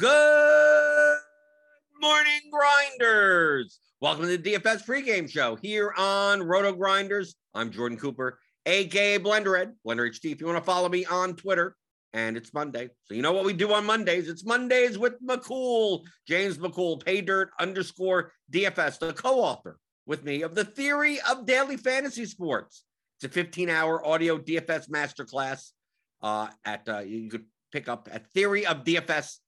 Good morning, grinders. Welcome to the DFS pregame show here on Roto Grinders. I'm Jordan Cooper, aka Blenderhead, Blender HD. If you want to follow me on Twitter, and it's Monday, so you know what we do on Mondays. It's Mondays with McCool, James McCool, Pay Dirt underscore DFS, the co-author with me of the Theory of Daily Fantasy Sports. It's a 15-hour audio DFS masterclass uh, at uh, you could pick up at theoryofdfs.com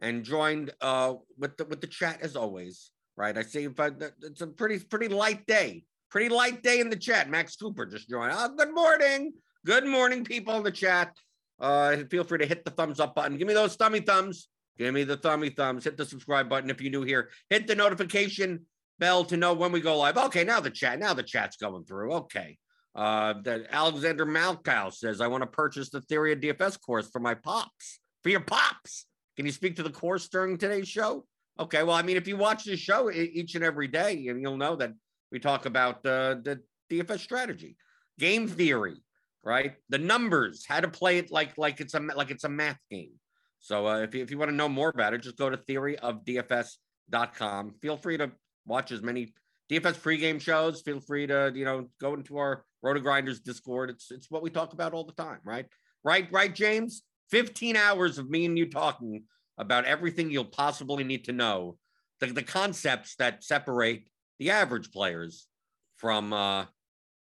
and joined uh, with the with the chat as always. Right, I see, but it's a pretty pretty light day. Pretty light day in the chat. Max Cooper just joined. Oh, good morning, good morning, people in the chat. Uh, feel free to hit the thumbs up button. Give me those thummy thumbs. Give me the thummy thumbs. Hit the subscribe button if you're new here. Hit the notification bell to know when we go live. Okay, now the chat. Now the chat's going through. Okay. Uh, that Alexander Malkow says, I want to purchase the Theory of DFS course for my pops, for your pops. Can you speak to the course during today's show? Okay, well, I mean, if you watch this show each and every day, and you'll know that we talk about uh, the DFS strategy, game theory, right? The numbers, how to play it like like it's a like it's a math game. So uh, if you, if you want to know more about it, just go to theoryofdfs.com. Feel free to watch as many DFS pregame shows. Feel free to you know go into our Roto Grinders Discord. It's it's what we talk about all the time, right? Right, right, James. Fifteen hours of me and you talking about everything you'll possibly need to know, the, the concepts that separate the average players from uh,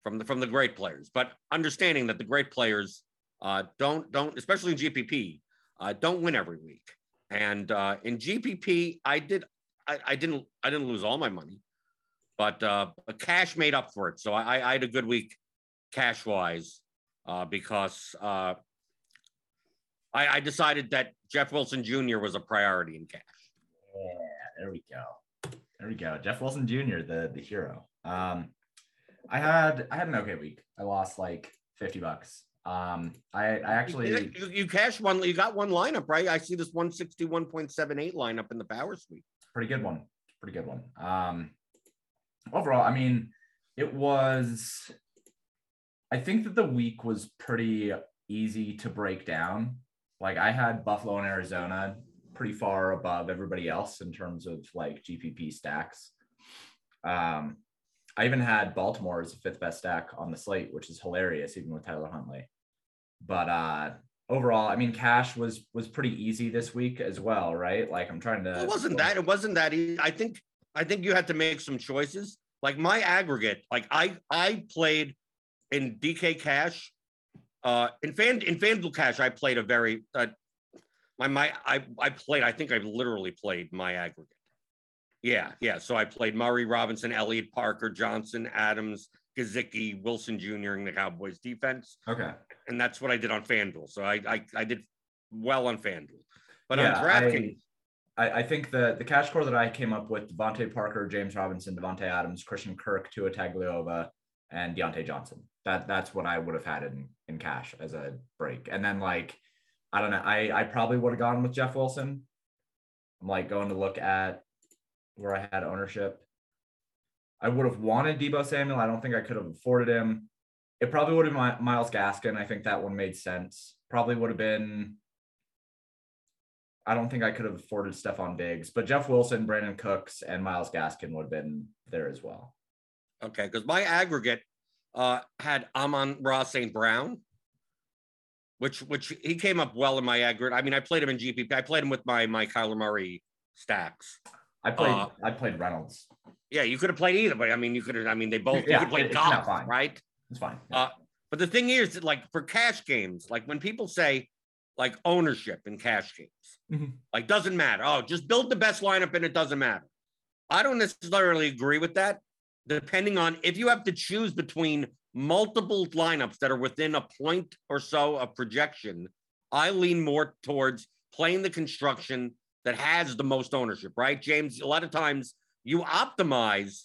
from the from the great players, but understanding that the great players uh, don't don't especially in GPP uh, don't win every week. And uh, in GPP, I did I, I didn't I didn't lose all my money, but uh, cash made up for it. So I, I had a good week cash wise uh, because uh, I, I decided that Jeff Wilson Jr. was a priority in cash. Yeah, there we go. There we go. Jeff Wilson Jr., the the hero. Um, I had I had an okay week. I lost like fifty bucks. Um, I I actually you, you cash one. You got one lineup, right? I see this one sixty one point seven eight lineup in the Power Sweep. pretty good one. Pretty good one. Um, overall, I mean, it was. I think that the week was pretty easy to break down. Like I had Buffalo and Arizona pretty far above everybody else in terms of like GPP stacks. Um, I even had Baltimore as the fifth best stack on the slate, which is hilarious, even with Tyler Huntley. But uh, overall, I mean, cash was was pretty easy this week as well, right? Like I'm trying to. It wasn't that. It wasn't that easy. I think. I think you had to make some choices. Like my aggregate, like I I played in DK Cash, uh, in fan in FanDuel Cash. I played a very uh, my my I I played. I think I literally played my aggregate. Yeah, yeah. So I played Murray, Robinson, Elliott, Parker, Johnson, Adams, Gesicki, Wilson Jr. in the Cowboys defense, Okay. and that's what I did on FanDuel. So I I, I did well on FanDuel, but Yeah, on DraftKings, I, I think the the cash core that I came up with: DeVante Parker, James Robinson, Davante Adams, Christian Kirk, Tua Tagovailoa, and Diontae Johnson. That that's what I would have had in in cash as a break. And then like, I don't know. I I probably would have gone with Jeff Wilson. I'm like going to look at where I had ownership. I would have wanted Deebo Samuel. I don't think I could have afforded him. It probably would have been Myles Gaskin. I think that one made sense. Probably would have been. I don't think I could have afforded Stefon Diggs, but Jeff Wilson, Brandin Cooks, and Myles Gaskin would have been there as well. okay, because my aggregate uh, had Amon-Ra St. Brown, which which he came up well in my aggregate. I mean, I played him in GPP. I played him with my my Kyler Murray stacks. I played. Uh, I played Reynolds. Yeah, you could have played either, but I mean, you could have. I mean, they both. Yeah, you could play it- golf, fine. right? It's fine. Uh, but the thing is, that, like for cash games, like when people say like ownership in cash games, Mhm. like doesn't matter. Oh, just build the best lineup and it doesn't matter. I don't necessarily agree with that. Depending on if you have to choose between multiple lineups that are within a point or so of projection, I lean more towards playing the construction that has the most ownership, right? James, a lot of times you optimize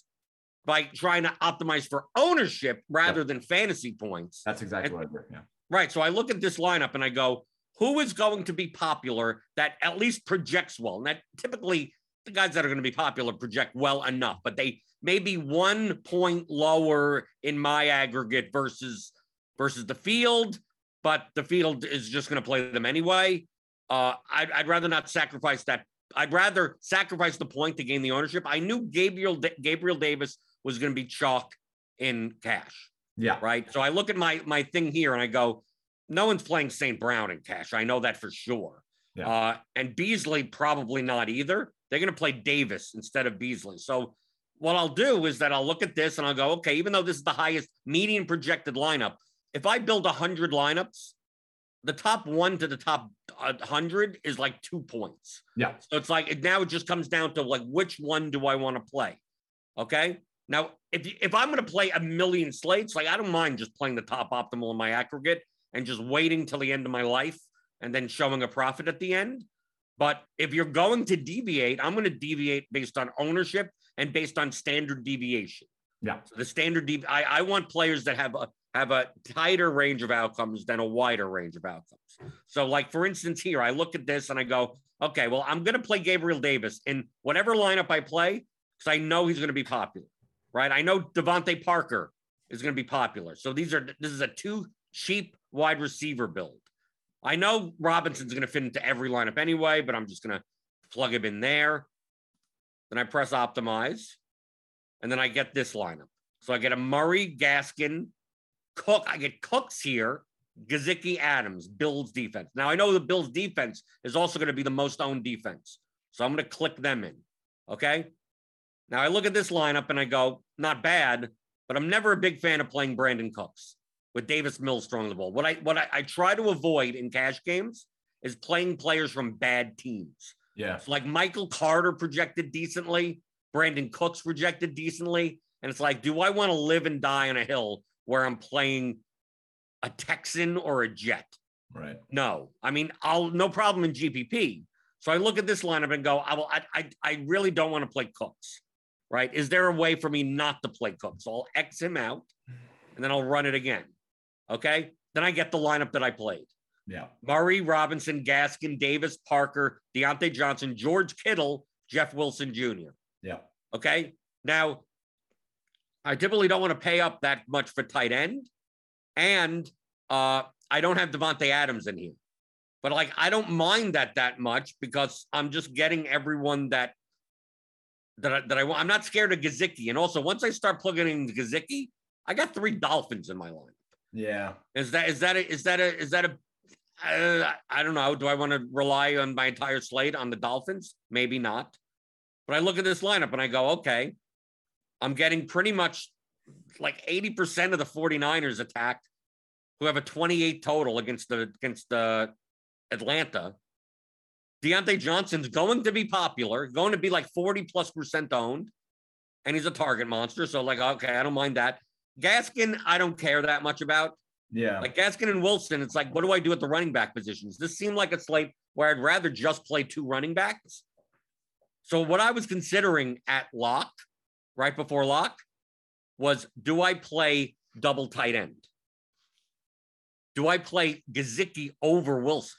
by trying to optimize for ownership rather than fantasy points. That's exactly what I did. Yeah. Right. So I look at this lineup and I go, who is going to be popular that at least projects well? And that typically the guys that are going to be popular project well enough, but they may be one point lower in my aggregate versus versus the field, but the field is just going to play them anyway. Uh, I'd, I'd rather not sacrifice that. I'd rather sacrifice the point to gain the ownership. I knew Gabriel Gabriel Davis was going to be chalk in cash Yeah. right? So I look at my my thing here and I go, no one's playing St. Brown in cash. I know that for sure. Yeah. Uh, and Beasley probably not either. They're going to play Davis instead of Beasley. So what I'll do is that I'll look at this and I'll go, okay, even though this is the highest median projected lineup, if I build 100 lineups, the top one to the top uh, 100 is like two points. Yeah. So it's like it, now it just comes down to like which one do I want to play? Okay. Now, if if I'm going to play a million slates, like I don't mind just playing the top optimal in my aggregate and just waiting till the end of my life and then showing a profit at the end. But if you're going to deviate, I'm going to deviate based on ownership and based on standard deviation. Yeah. So the standard dev- I, I want players that have a have a tighter range of outcomes than a wider range of outcomes. So, like for instance, here I look at this and I go, okay, well, I'm going to play Gabriel Davis in whatever lineup I play because I know he's going to be popular, right? I know DeVante Parker is going to be popular. So these are this is a two cheap wide receiver build. I know Robinson's going to fit into every lineup anyway, but I'm just going to plug him in there. Then I press optimize, and then I get this lineup. So I get a Murray, Gaskin, Cook. I get Cooks here, Gesicki, Adams, Bills defense. Now I know the Bills defense is also going to be the most owned defense, so I'm going to click them in. Okay. Now I look at this lineup and I go, not bad, but I'm never a big fan of playing Brandin Cooks with Davis Mills throwing the ball. What I what I, I try to avoid in cash games is playing players from bad teams. Yeah. Like Michael Carter projected decently, Brandin Cooks projected decently, and it's like, do I want to live and die on a hill where I'm playing a Texan or a Jet? Right. No, I mean, I'll no problem in GPP. So I look at this lineup and go, I will, I, I, I really don't want to play Cooks, right? Is there a way for me not to play Cooks? So I'll X him out, and then I'll run it again. Okay, then I get the lineup that I played. Yeah. Murray, Robinson, Gaskin, Davis, Parker, Diontae Johnson, George Kittle, Jeff Wilson Jr. Yeah. Okay. Now, I typically don't want to pay up that much for tight end. And uh, I don't have Davante Adams in here. But like, I don't mind that that much because I'm just getting everyone that that I, that I want. I'm not scared of Gesicki. And also, once I start plugging in Gesicki, I got three Dolphins in my line. Yeah. Is that is that a, is that a is that a uh, I don't know. Do I want to rely on my entire slate on the Dolphins? Maybe not. But I look at this lineup and I go, okay, I'm getting pretty much like 80% of the 49ers attacked who have a 28 total against the against the Atlanta. Diontae Johnson's going to be popular, going to be like 40 plus percent owned, and he's a target monster. So, like, okay, I don't mind that. Gaskin, I don't care that much about. Yeah. Like Gaskin and Wilson, it's like, what do I do at the running back positions? This seemed like a slate where I'd rather just play two running backs. So what I was considering at lock, right before lock, was do I play double tight end? Do I play Gesicki over Wilson?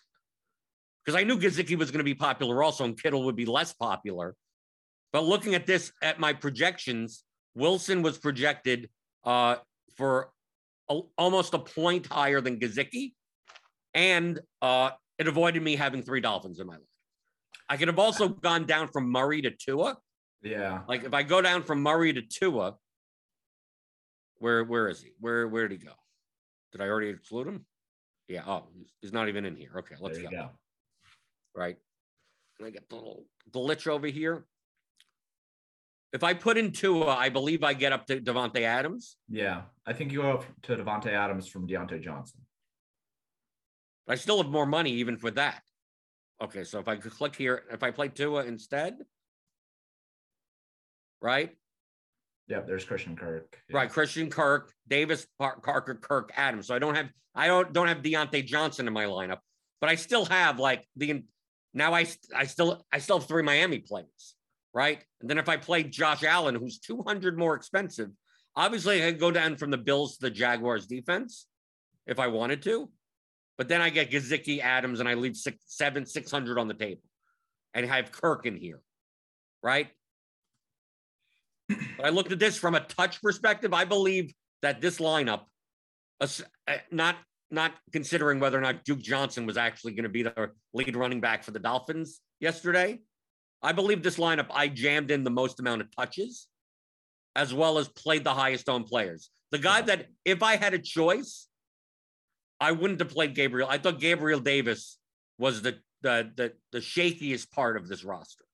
Because I knew Gesicki was going to be popular also, and Kittle would be less popular. But looking at this, at my projections, Wilson was projected uh, for a, almost a point higher than Gesicki, and uh, it avoided me having three Dolphins in my life. I could have also gone down from Murray to Tua. Yeah. Like if I go down from Murray to Tua, where where is he? Where where did he go? Did I already exclude him? Yeah. Oh, he's, not even in here. Okay, let's go. go. Right. And I get the little glitch over here. If I put in Tua, I believe I get up to Davante Adams. Yeah. I think you go up to Davante Adams from Diontae Johnson. I still have more money even for that. Okay, so if I could click here, if I play Tua instead, right? Yep. There's Christian Kirk. Yeah. Right, Christian Kirk, Davis, Par- Parker, Kirk, Adams. So I don't have I don't don't have Diontae Johnson in my lineup, but I still have like the now I I still I still have three Miami players, right? And then if I play Josh Allen, who's 200 more expensive, obviously I could go down from the Bills to the Jaguars defense if I wanted to, but then I get Gesicki, Adams, and I leave six, seven, 600 on the table and have Kirk in here, right? But I looked at this from a touch perspective. I believe that this lineup, uh, not not considering whether or not Duke Johnson was actually going to be the lead running back for the Dolphins yesterday, I believe this lineup I jammed in the most amount of touches, as well as played the highest on players. The guy that if I had a choice, I wouldn't have played Gabriel. I thought Gabriel Davis was the the the, the shakiest part of this roster.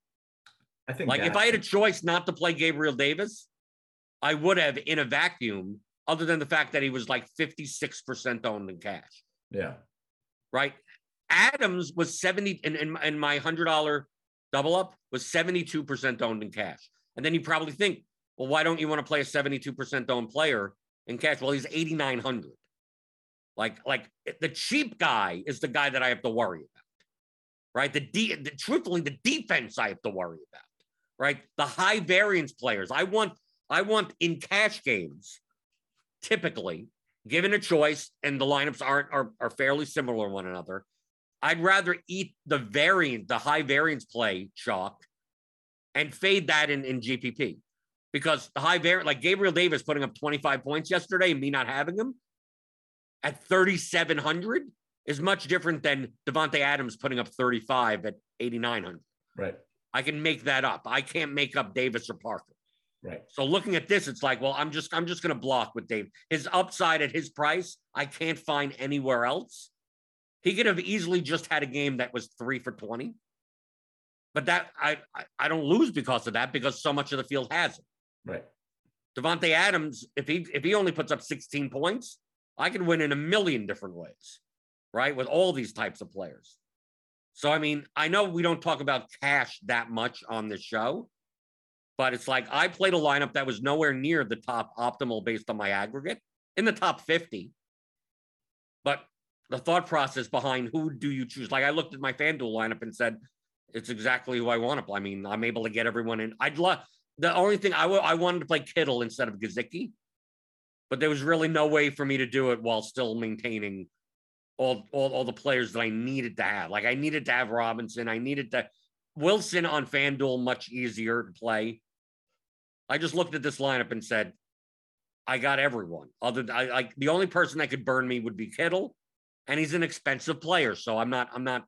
I think Like if I had a choice not to play Gabriel Davis, I would have in a vacuum, other than the fact that he was like 56% owned in cash, Yeah. right? Adams was 70 in, in, in my $100 double up was 72% owned in cash. And then you probably think, well, why don't you want to play a 72% owned player in cash? Well, he's 8,900. Like, like the cheap guy is the guy that I have to worry about, right? The, de- the truthfully, the defense I have to worry about right? The high variance players. I want I want in cash games, typically, given a choice, and the lineups aren't are, are fairly similar one another. I'd rather eat the variant, the high variance play chalk, and fade that in, in GPP. Because the high variant, like Gabriel Davis putting up 25 points yesterday and me not having him at 3,700 is much different than Davante Adams putting up 35 at 8,900. Right. I can make that up. I can't make up Davis or Parker. Right. So looking at this, it's like, well, I'm just I'm just gonna block with Dave. His upside at his price, I can't find anywhere else. He could have easily just had a game that was three for 20. But that I I, don't lose because of that because so much of the field has it. Right. Davante Adams, if he if he only puts up 16 points, I could win in a million different ways, right? With all these types of players. So I mean, I know we don't talk about cash that much on the show, but it's like I played a lineup that was nowhere near the top optimal based on my aggregate in the top 50. But the thought process behind who do you choose? Like I looked at my FanDuel lineup and said, it's exactly who I want to play. I mean, I'm able to get everyone in. I'd love the only thing I I wanted to play Kittle instead of Gesicki, but there was really no way for me to do it while still maintaining all, all, all the players that I needed to have. Like I needed to have Robinson. I needed to Wilson on FanDuel, much easier to play. I just looked at this lineup and said, I got everyone. Other I like the only person that could burn me would be Kittle, and he's an expensive player. So I'm not, I'm not,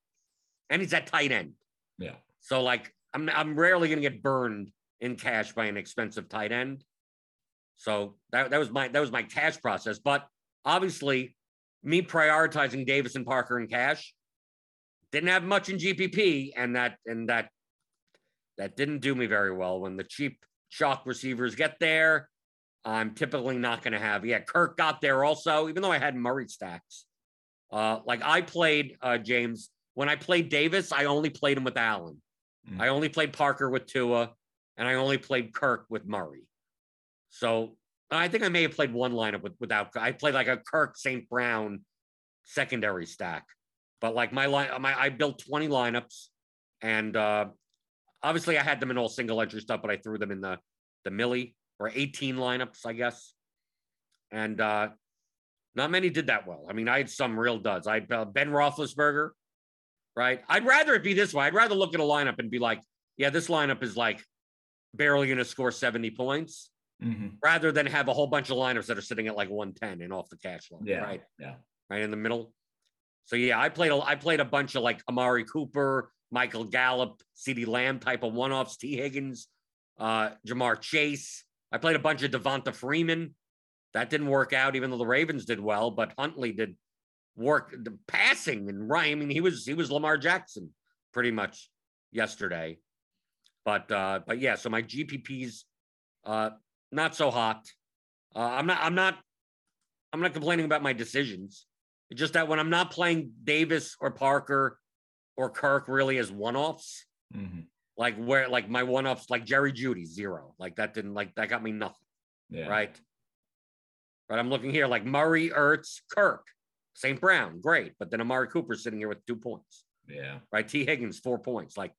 and he's at tight end. Yeah. So like I'm I'm rarely gonna get burned in cash by an expensive tight end. So that, that was my that was my cash process. But obviously, me prioritizing Davis and Parker in cash didn't have much in GPP, and that and that that didn't do me very well. When the cheap shock receivers get there, I'm typically not going to have. Yeah, Kirk got there also, even though I had Murray stacks. Uh, like I played uh, James when I played Davis, I only played him with Allen. Mm. I only played Parker with Tua, and I only played Kirk with Murray. So I think I may have played one lineup with, without. I played like a Kirk St. Brown secondary stack, but like my line, my I built twenty lineups, and uh obviously I had them in all single entry stuff, but I threw them in the the millie or eighteen lineups, I guess, and uh not many did that well. I mean, I had some real duds. I uh, Ben Roethlisberger, right? I'd rather it be this way. I'd rather look at a lineup and be like, yeah, this lineup is like barely going to score seventy points Mhm. rather than have a whole bunch of lineups that are sitting at like 110 and off the cash line, Yeah. right? Yeah. Right in the middle. So yeah, I played a I played a bunch of like Amari Cooper, Michael Gallup, CeeDee Lamb type of one-offs, Tee Higgins, uh, Ja'Marr Chase. I played a bunch of Devonta Freeman. That didn't work out, even though the Ravens did well, but Huntley did work the passing and right. I mean, he was he was Lamar Jackson pretty much yesterday. But uh, but yeah, so my GPPs uh not so hot. Uh, I'm not. I'm not. I'm not complaining about my decisions. It's just that when I'm not playing Davis or Parker or Kirk really as one-offs, Mhm. like where like my one-offs, like Jerry Jeudy zero, like that didn't like that got me nothing, Yeah. right? But I'm looking here like Murray, Ertz, Kirk, St. Brown, great, but then Amari Cooper sitting here with two points, Yeah. right? Tee Higgins four points, like.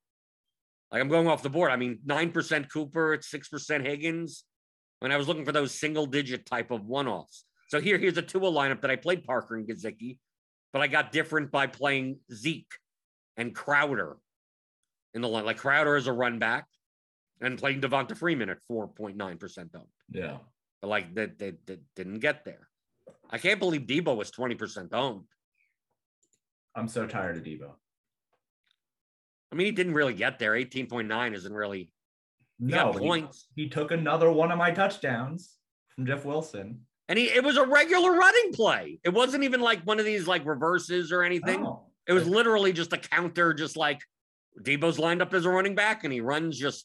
Like I'm going off the board. I mean, nine percent Cooper, it's six percent Higgins when I was looking for those single digit type of one offs. So here, here's a Tua lineup that I played Parker and Gesicki, but I got different by playing Zeke and Crowder in the line. Like Crowder as a run back and playing Devonta Freeman at 4.9% owned. Yeah. But like that they, they, didn't get there. I can't believe Deebo was 20% owned. I'm so tired of Deebo. I mean, he didn't really get there. 18.9 isn't really he No, he- points. He, took another one of my touchdowns from Jeff Wilson. And he it was a regular running play. It wasn't even like one of these like reverses or anything. No. It was literally just a counter, just like Deebo's lined up as a running back, and he runs just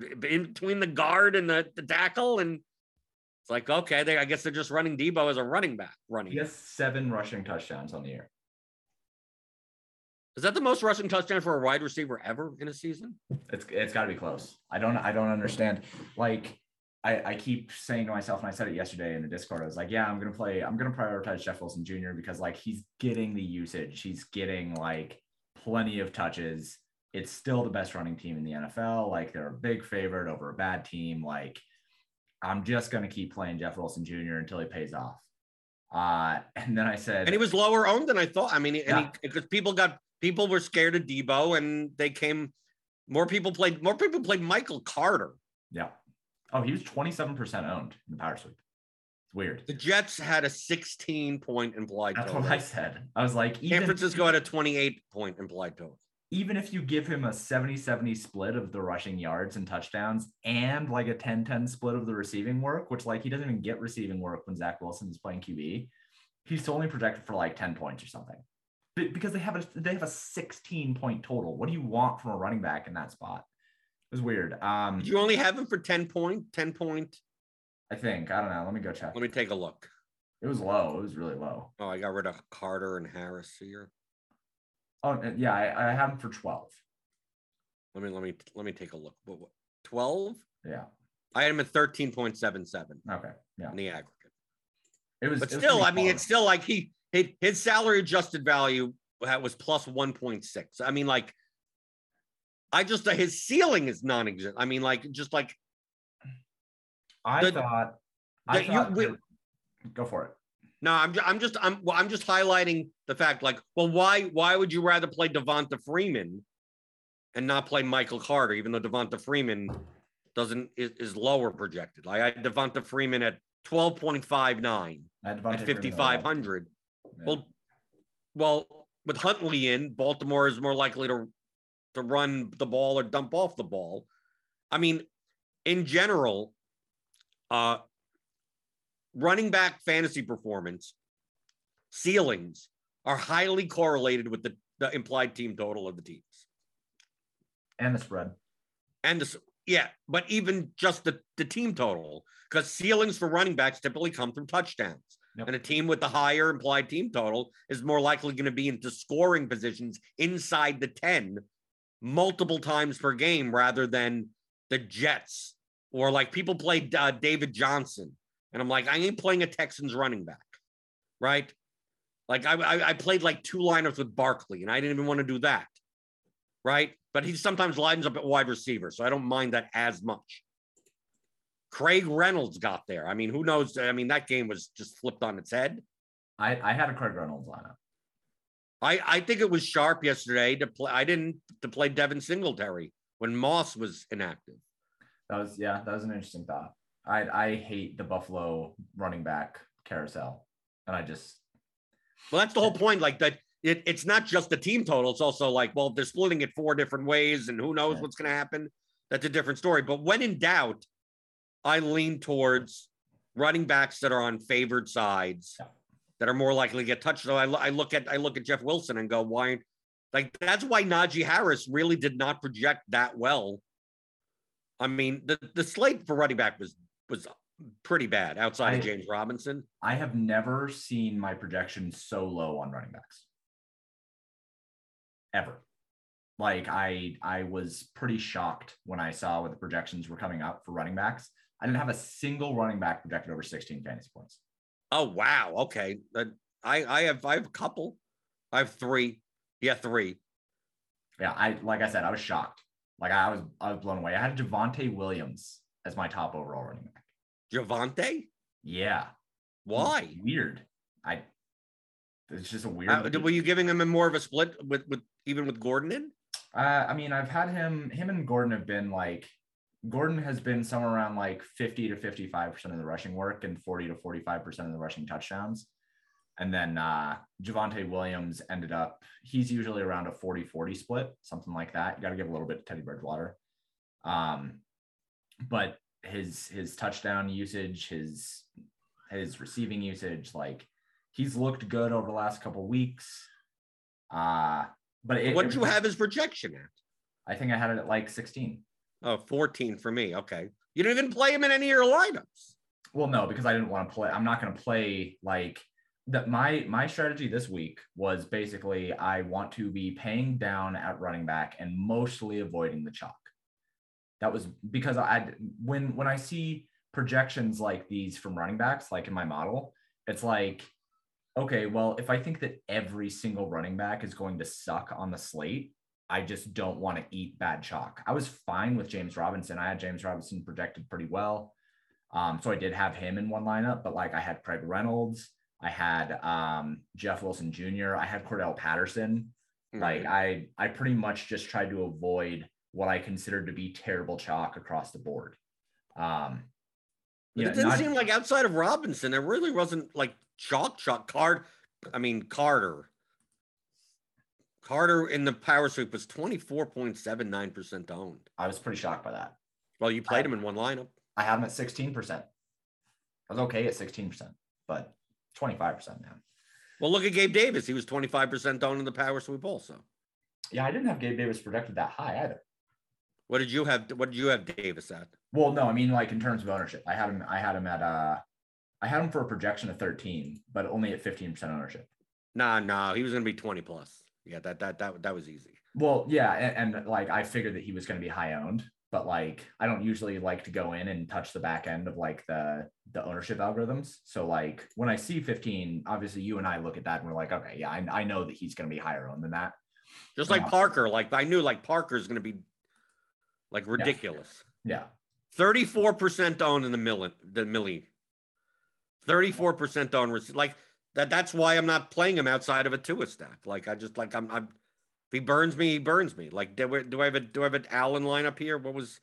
in between the guard and the, the tackle, and it's like, okay, they I guess they're just running Deebo as a running back. Running He has seven rushing touchdowns on the year. is that the most rushing touchdown for a wide receiver ever in a season? It's it's got to be close. I don't I don't understand. Like I I keep saying to myself, and I said it yesterday in the Discord. I was like, yeah, I'm gonna play. I'm gonna prioritize Jeff Wilson Jr. because like he's getting the usage. He's getting like plenty of touches. It's still the best running team in the NFL. Like they're a big favorite over a bad team. Like I'm just gonna keep playing Jeff Wilson Jr. until he pays off. Uh, and then I said, And he was lower owned than I thought. I mean, and Yeah. he because people got people were scared of Deebo, and they came. More people played. More people played Michael Carter. yeah. Oh, he was 27% owned in the power sweep. It's weird. The Jets had a 16 point implied That's total. what I said. I was like, San Francisco had a 28 point implied total. Even if you give him a 70 70 split of the rushing yards and touchdowns and like a 10 10 split of the receiving work, which like he doesn't even get receiving work when Zach Wilson is playing QB, he's only projected for like 10 points or something. Be- Because they have a they have a 16 point total. What do you want from a running back in that spot? It was weird. Um, you only have him for 10 point, 10 point? I think I don't know. Let me go check. Let me take a look. It was low. It was really low. Oh, I got rid of Carter and Harris here. Oh uh, yeah, I, I have him for 12. Let me let me let me take a look. What, 12? Yeah. I had him at 13.77 Okay. Yeah. in the aggregate. It was. But it still, pretty I mean, it's still like he his, his salary adjusted value was plus 1.6. I mean, like I just his ceiling is non-existent. I mean, like just like I the- thought. I the- you- thought we- go for it. No, I'm just, I'm just, I'm, well, I'm just highlighting the fact, like, well, why, why would you rather play Devonta Freeman and not play Michael Carter, even though Devonta Freeman doesn't is, is lower projected? Like, I had Devonta Freeman at 12.59 I had Devontae at Freeman as well. 5,500. Yeah. Well, well, with Huntley in, Baltimore is more likely to to run the ball or dump off the ball. I mean, in general, uh, running back fantasy performance ceilings are highly correlated with the, the implied team total of the teams. and the spread. And the yeah, but even just the, the team total, because ceilings for running backs typically come from touchdowns. Yep. And a team with the higher implied team total is more likely going to be into scoring positions inside the 10 multiple times per game rather than the Jets or like people play uh, David Johnson and I'm like, I ain't playing a Texans running back, right? Like I, I, I played like two lineups with Barkley, and I didn't even want to do that, right? But he sometimes lines up at wide receiver, so I don't mind that as much. Craig Reynolds got there. I mean, who knows? I mean, that game was just flipped on its head. I, I had a Craig Reynolds lineup. I, I think it was sharp yesterday to play. I didn't to play Devin Singletary when Moss was inactive. That was yeah, that was an interesting thought. I I hate the Buffalo running back carousel, and I just Well, that's the whole point. Like that, it, it's not just the team total. It's also like, well, they're splitting it four different ways, and who knows what's going to happen. That's a different story. But when in doubt, I lean towards running backs that are on favored sides Yeah. that are more likely to get touched. So I, I look at I look at Jeff Wilson and go, why? Like that's why Najee Harris really did not project that well. I mean, the the slate for running back was was pretty bad outside I- of James Robinson. I have never seen my projection so low on running backs. Ever. Like I I was pretty shocked when I saw what the projections were coming up for running backs. I didn't have a single running back projected over 16 fantasy points. Oh wow. Okay. I I have I have a couple. I have three. Yeah, three. Yeah, I like I said, I was shocked. Like I was I was blown away. I had Javonte Williams as my top overall running back. Javonte? Yeah. Why? Weird. I it's just a weird Uh, were you giving him a more of a split with with even with Gordon in? Uh, I mean, I've had him, him and Gordon have been like, Gordon has been somewhere around like 50 to 55% of the rushing work and 40 to 45% of the rushing touchdowns. And then uh, Javonte Williams ended up, he's usually around a 40 40 split, something like that. You got to give a little bit to Teddy Bridgewater. Um, but his, his touchdown usage, his, his receiving usage, like he's looked good over the last couple weeks. Uh, but it, what did it- you have his projection at? I think I had it at like 16. Oh, 14 for me. Okay. You didn't even play him in any of your lineups. Well, no, because I didn't want to play. I'm not going to play like that. My my strategy this week was basically I want to be paying down at running back and mostly avoiding the chalk. That was because I when when I see projections like these from running backs, like in my model, it's like, okay, well, if I think that every single running back is going to suck on the slate, I just don't want to eat bad chalk. I was fine with James Robinson. I had James Robinson projected pretty well. Um, so I did have him in one lineup, but like I had Craig Reynolds, I had um, Jeff Wilson Jr., I had Cordarrelle Patterson. Like Mhm. I, I pretty much just tried to avoid what I considered to be terrible chalk across the board. Um, it know, didn't not- seem like outside of Robinson, there really wasn't like chalk chalk card. I mean, Carter. Carter in the power sweep was 24.79% owned. I was pretty shocked by that. Well, you played him in one lineup. I had him at 16%. I was okay at 16%, but 25% now. Well, look at Gabe Davis. He was 25% owned in the power sweep also. Yeah, I didn't have Gabe Davis projected that high either. What did you have? What did you have Davis at? Well, no, I mean like in terms of ownership. I had him I had him at uh I had him for a projection of 13, but only at 15% ownership. Nah, nah, he was going to be 20 plus. Yeah, that that that that was easy. Well, yeah, and, and like I figured that he was going to be high owned, but like I don't usually like to go in and touch the back end of like the the ownership algorithms. So like when I see 15, obviously you and I look at that and we're like, okay, yeah, I, I know that he's going to be higher owned than that. Just like. Parker, like I knew like Parker's going to be like ridiculous. Yeah. 34% owned in the milli, the milli. 34% owned rece- like that that's why I'm not playing him outside of a Tua stack. Like I just like I'm I'm if he burns me, he burns me. Like do, we- do I have a do I have an Allen lineup here? What was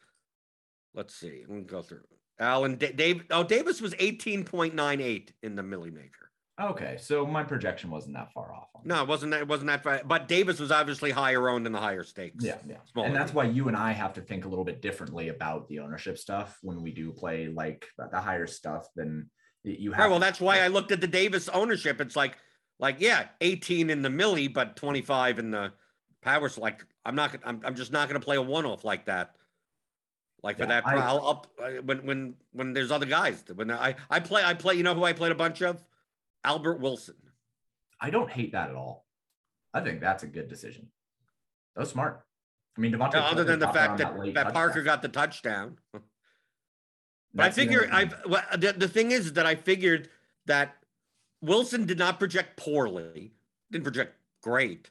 let's see. Let me go through. Allen Da- Dave oh Davis was 18.98 in the milli maker. Okay, so my projection wasn't that far off. on No, it wasn't that it wasn't that far, but Davis was obviously higher owned in the higher stakes. Yeah, yeah. Smaller and that's why you and I have to think a little bit differently about the ownership stuff when we do play like the higher stuff than you have. Right, well, that's why I looked at the Davis ownership. It's like, like, yeah, 18 in the milli, but 25 in the powers. Like, I'm not, I'm, I'm just not going to play a one-off like that. Like for Yeah, that, I- I'll, I'll, uh, when, when, when there's other guys, when I, I play, I play. You know who I played a bunch of? Albert Wilson. I don't hate that at all. I think that's a good decision. That was smart. I mean, Devontae. other than the fact on that, that Parker got the touchdown. But I That's the figure I've well, the, the thing is that I figured that Wilson did not project poorly, didn't project great,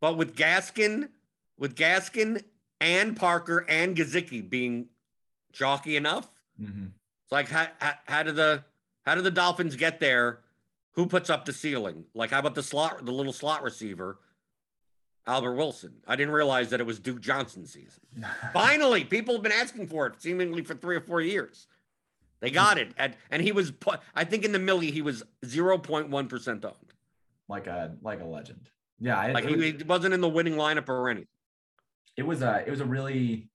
but with Gaskin, with Gaskin and Parker and Gesicki being jockey enough, Mhm. it's like how, how, how do the how do the Dolphins get there? Who puts up the ceiling? Like how about the slot, the little slot receiver, Albert Wilson? I didn't realize that it was Duke Johnson season. Finally, people have been asking for it seemingly for three or four years. They got it, and and he was. I think in the millie he was zero point one percent owned. like a like a legend. Yeah, it, Like it was, he, he wasn't in the winning lineup or anything. it was a it was a really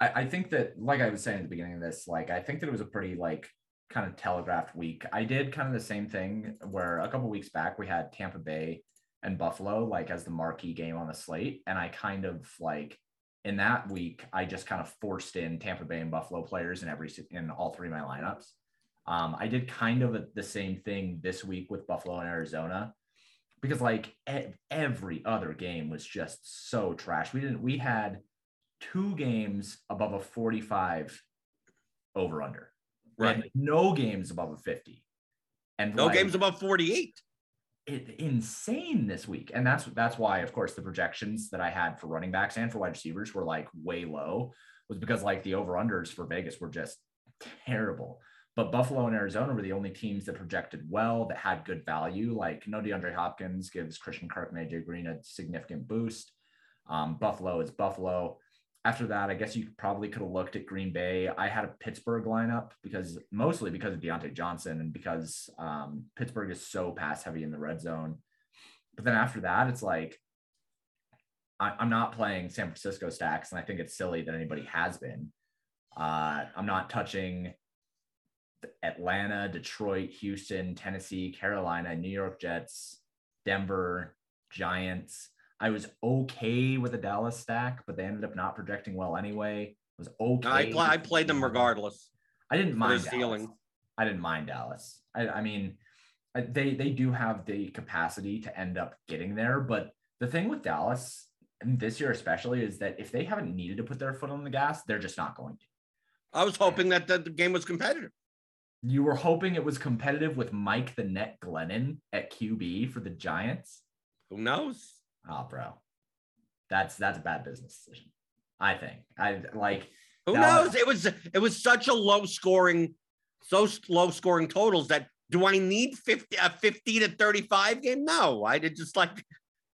I, I think that like I was saying at the beginning of this, like I think that it was a pretty like kind of telegraphed week. I did kind of the same thing where a couple weeks back we had Tampa Bay and Buffalo like as the marquee game on the slate, and I kind of like in that week I just kind of forced in Tampa Bay and Buffalo players in every in all three of my lineups. Um, I did kind of the same thing this week with Buffalo and Arizona because like e- every other game was just so trash. We didn't we had two games above a 45 over under. Right. no games above a 50. And No like, games above forty eight. it, insane this week. And that's that's why, of course, the projections that I had for running backs and for wide receivers were like way low, was because like the over-unders for Vegas were just terrible. But Buffalo and Arizona were the only teams that projected well, that had good value. Like no DeAndre Hopkins gives Christian Kirk and AJ Green a significant boost. Um, Buffalo is Buffalo. After that, I guess you probably could have looked at Green Bay. I had a Pittsburgh lineup because mostly because of Diontae Johnson and because um, Pittsburgh is so pass heavy in the red zone. But then after that, it's like I, I'm not playing San Francisco stacks, and I think it's silly that anybody has been. Uh, I'm not touching Atlanta, Detroit, Houston, Tennessee, Carolina, New York Jets, Denver, Giants. I was okay with a Dallas stack, but they ended up not projecting well anyway. It was okay. I, pla- I played them regardless. I didn't mind Dallas. ceiling. I didn't mind Dallas. I, I mean, I- they they do have the capacity to end up getting there, but the thing with Dallas and this year especially is that if they haven't needed to put their foot on the gas, they're just not going to. I was hoping that the, the game was competitive. You were hoping it was competitive with Mike the Net Glennon at QB for the Giants. Who knows? Oh, bro, that's that's a bad business decision. I think. I like. Who knows? It was it was such a low scoring, so low scoring totals that do I need 50 a 50 to 35 game? No, I did just like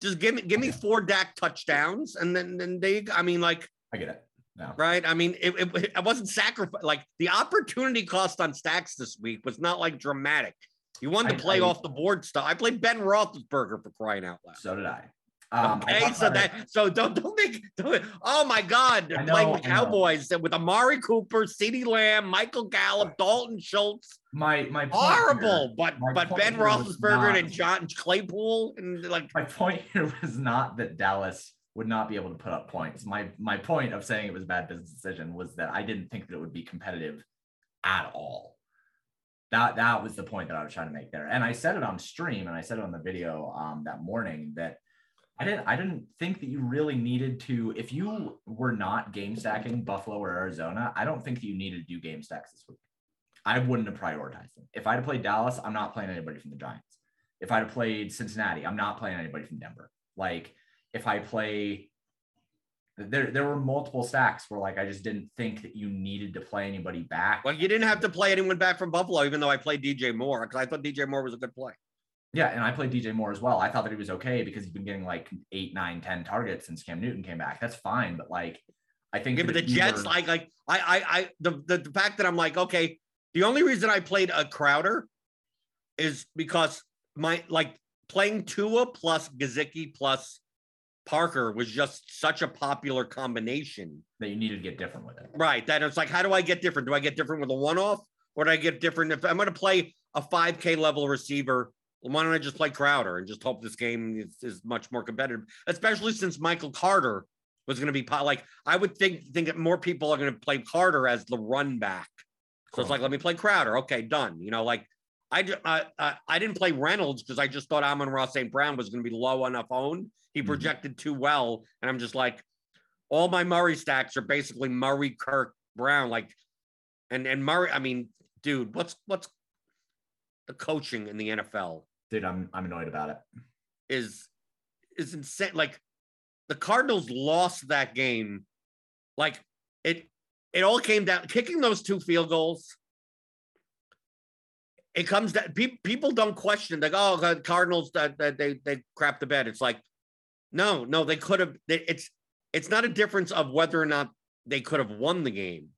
just give me give me four Dak touchdowns and then then they I mean like I get it. No. right. I mean it, it, it wasn't sacrifice like the opportunity cost on stacks this week was not like dramatic. You wanted to I- play I- off the board stuff. I played Ben Roethlisberger for crying out loud. So did I. Um, Okay, so it- that so don't don't make don't, oh my god, I playing the Cowboys with Amari Cooper, CeeDee Lamb, Michael Gallup, Dalton Schultz. my my point here- Horrible, but my but Ben Roethlisberger not- and John Claypool and like my point here was not that Dallas would not be able to put up points. My my point of saying it was a bad business decision was that I didn't think that it would be competitive at all. That that was the point that I was trying to make there. And I said it on stream and I said it on the video um, that morning that I didn't I didn't think that you really needed to if you were not game stacking Buffalo or Arizona, I don't think that you needed to do game stacks this week. I wouldn't have prioritized them. If I'd have played Dallas, I'm not playing anybody from the Giants. If I'd have played Cincinnati, I'm not playing anybody from Denver. Like if I play there there were multiple stacks where like I just didn't think that you needed to play anybody back. well, you didn't have to play anyone back from Buffalo, even though I played DJ Moore because I thought DJ Moore was a good play. Yeah, and I played DJ Moore as well. I thought that he was okay because he's been getting like eight, nine, ten targets since Cam Newton came back. That's fine, but like I think Yeah, but the Jets, were- like, like I, I, I, the, the, the fact that I'm like, okay, the only reason I played a Crowder is because my like playing Tua plus Gesicki plus Parker was just such a popular combination, that you needed to get different with it. right? That it's like, how do I get different? Do I get different with a one-off, or do I get different if I'm going to play a 5K level receiver? Why don't I just play Crowder and just hope this game is, is much more competitive, especially since Michael Carter was going to be like I would think think that more people are going to play Carter as the run back. So it's like let me play Crowder. Okay, done. You know, like I I I, didn't play Reynolds because I just thought Amon-Ra St. Brown was going to be low enough owned. He Mhm. projected too well, and I'm just like, all my Murray stacks are basically Murray, Kirk, Brown. Like And and Murray, I mean, dude, what's what's the coaching in the NFL Dude, I'm I'm annoyed about it. is is insane. Like the Cardinals lost that game. Like it it all came down kicking those two field goals. It comes down people people don't question like oh the Cardinals that that they they crap the bed. It's like no no they could have it's it's not a difference of whether or not they could have won the game.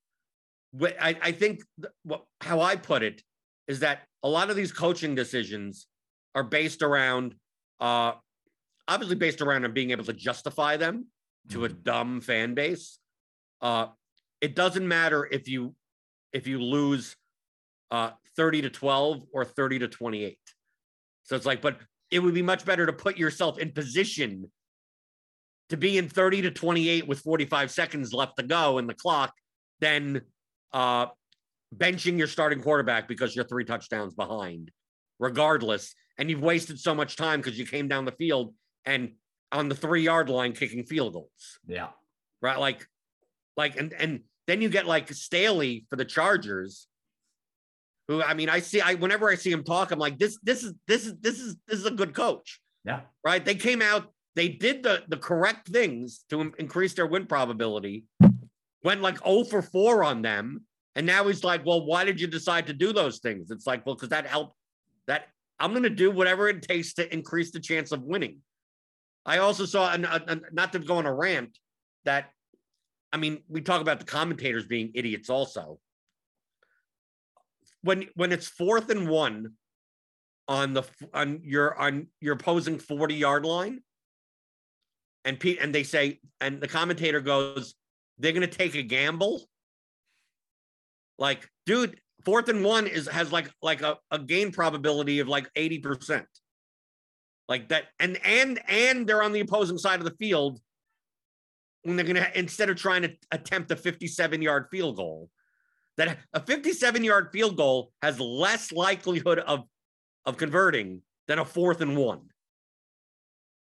I, I think th- what, how I put it is that a lot of these coaching decisions are based around, uh, obviously based around being able to justify them to a dumb fan base. Uh, it doesn't matter if you if you lose uh, 30 to 12 or 30 to 28. So it's like, but it would be much better to put yourself in position to be in 30 to 28 with 45 seconds left to go in the clock than uh, benching your starting quarterback because you're three touchdowns behind, regardless. And you've wasted so much time because you came down the field and on the three yard line kicking field goals, Yeah. right? Like, like, and and then you get like Staley for the Chargers, who I mean, I see, I whenever I see him talk, I'm like, this, this is, this is, this is, this is a good coach Yeah. right? They came out, they did the the correct things to increase their win probability. Went like 0 for 4 on them. And now he's like, well, why did you decide to do those things? It's like, well, because that helped that I'm going to do whatever it takes to increase the chance of winning. I also saw, an, a, a- not to go on a rant, that I mean, we talk about the commentators being idiots also. When when it's fourth and one on the on your on your opposing 40 yard line and Pete and they say and the commentator goes they're going to take a gamble like dude fourth and one is has like like a, a gain probability of like 80% like that and and and they're on the opposing side of the field when they're to instead of trying to attempt a 57 yard field goal that a 57 yard field goal has less likelihood of of converting than a fourth and one.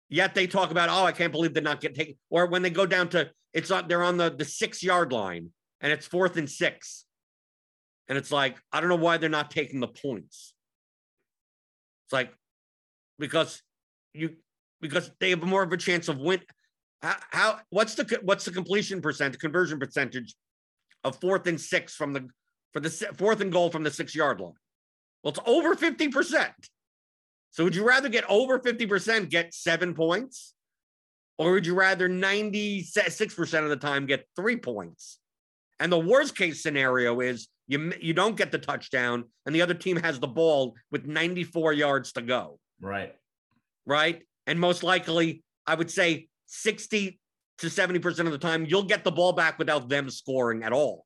Yet they talk about, oh, I can't believe they're not getting taken. Or when they go down to it's on they're on the, the six yard line and it's fourth and six. And it's like, I don't know why they're not taking the points. It's like because you because they have more of a chance of win. How, how what's the what's the completion percent, conversion percentage of fourth and six from the for the fourth and goal from the six yard line? Well, it's over 50%. So would you rather get over 50%, get seven points? Or would you rather 96% of the time get three points? And the worst case scenario is you, you don't get the touchdown and the other team has the ball with 94 yards to go, Right. right? And most likely, I would say 60 to 70% of the time, you'll get the ball back without them scoring at all.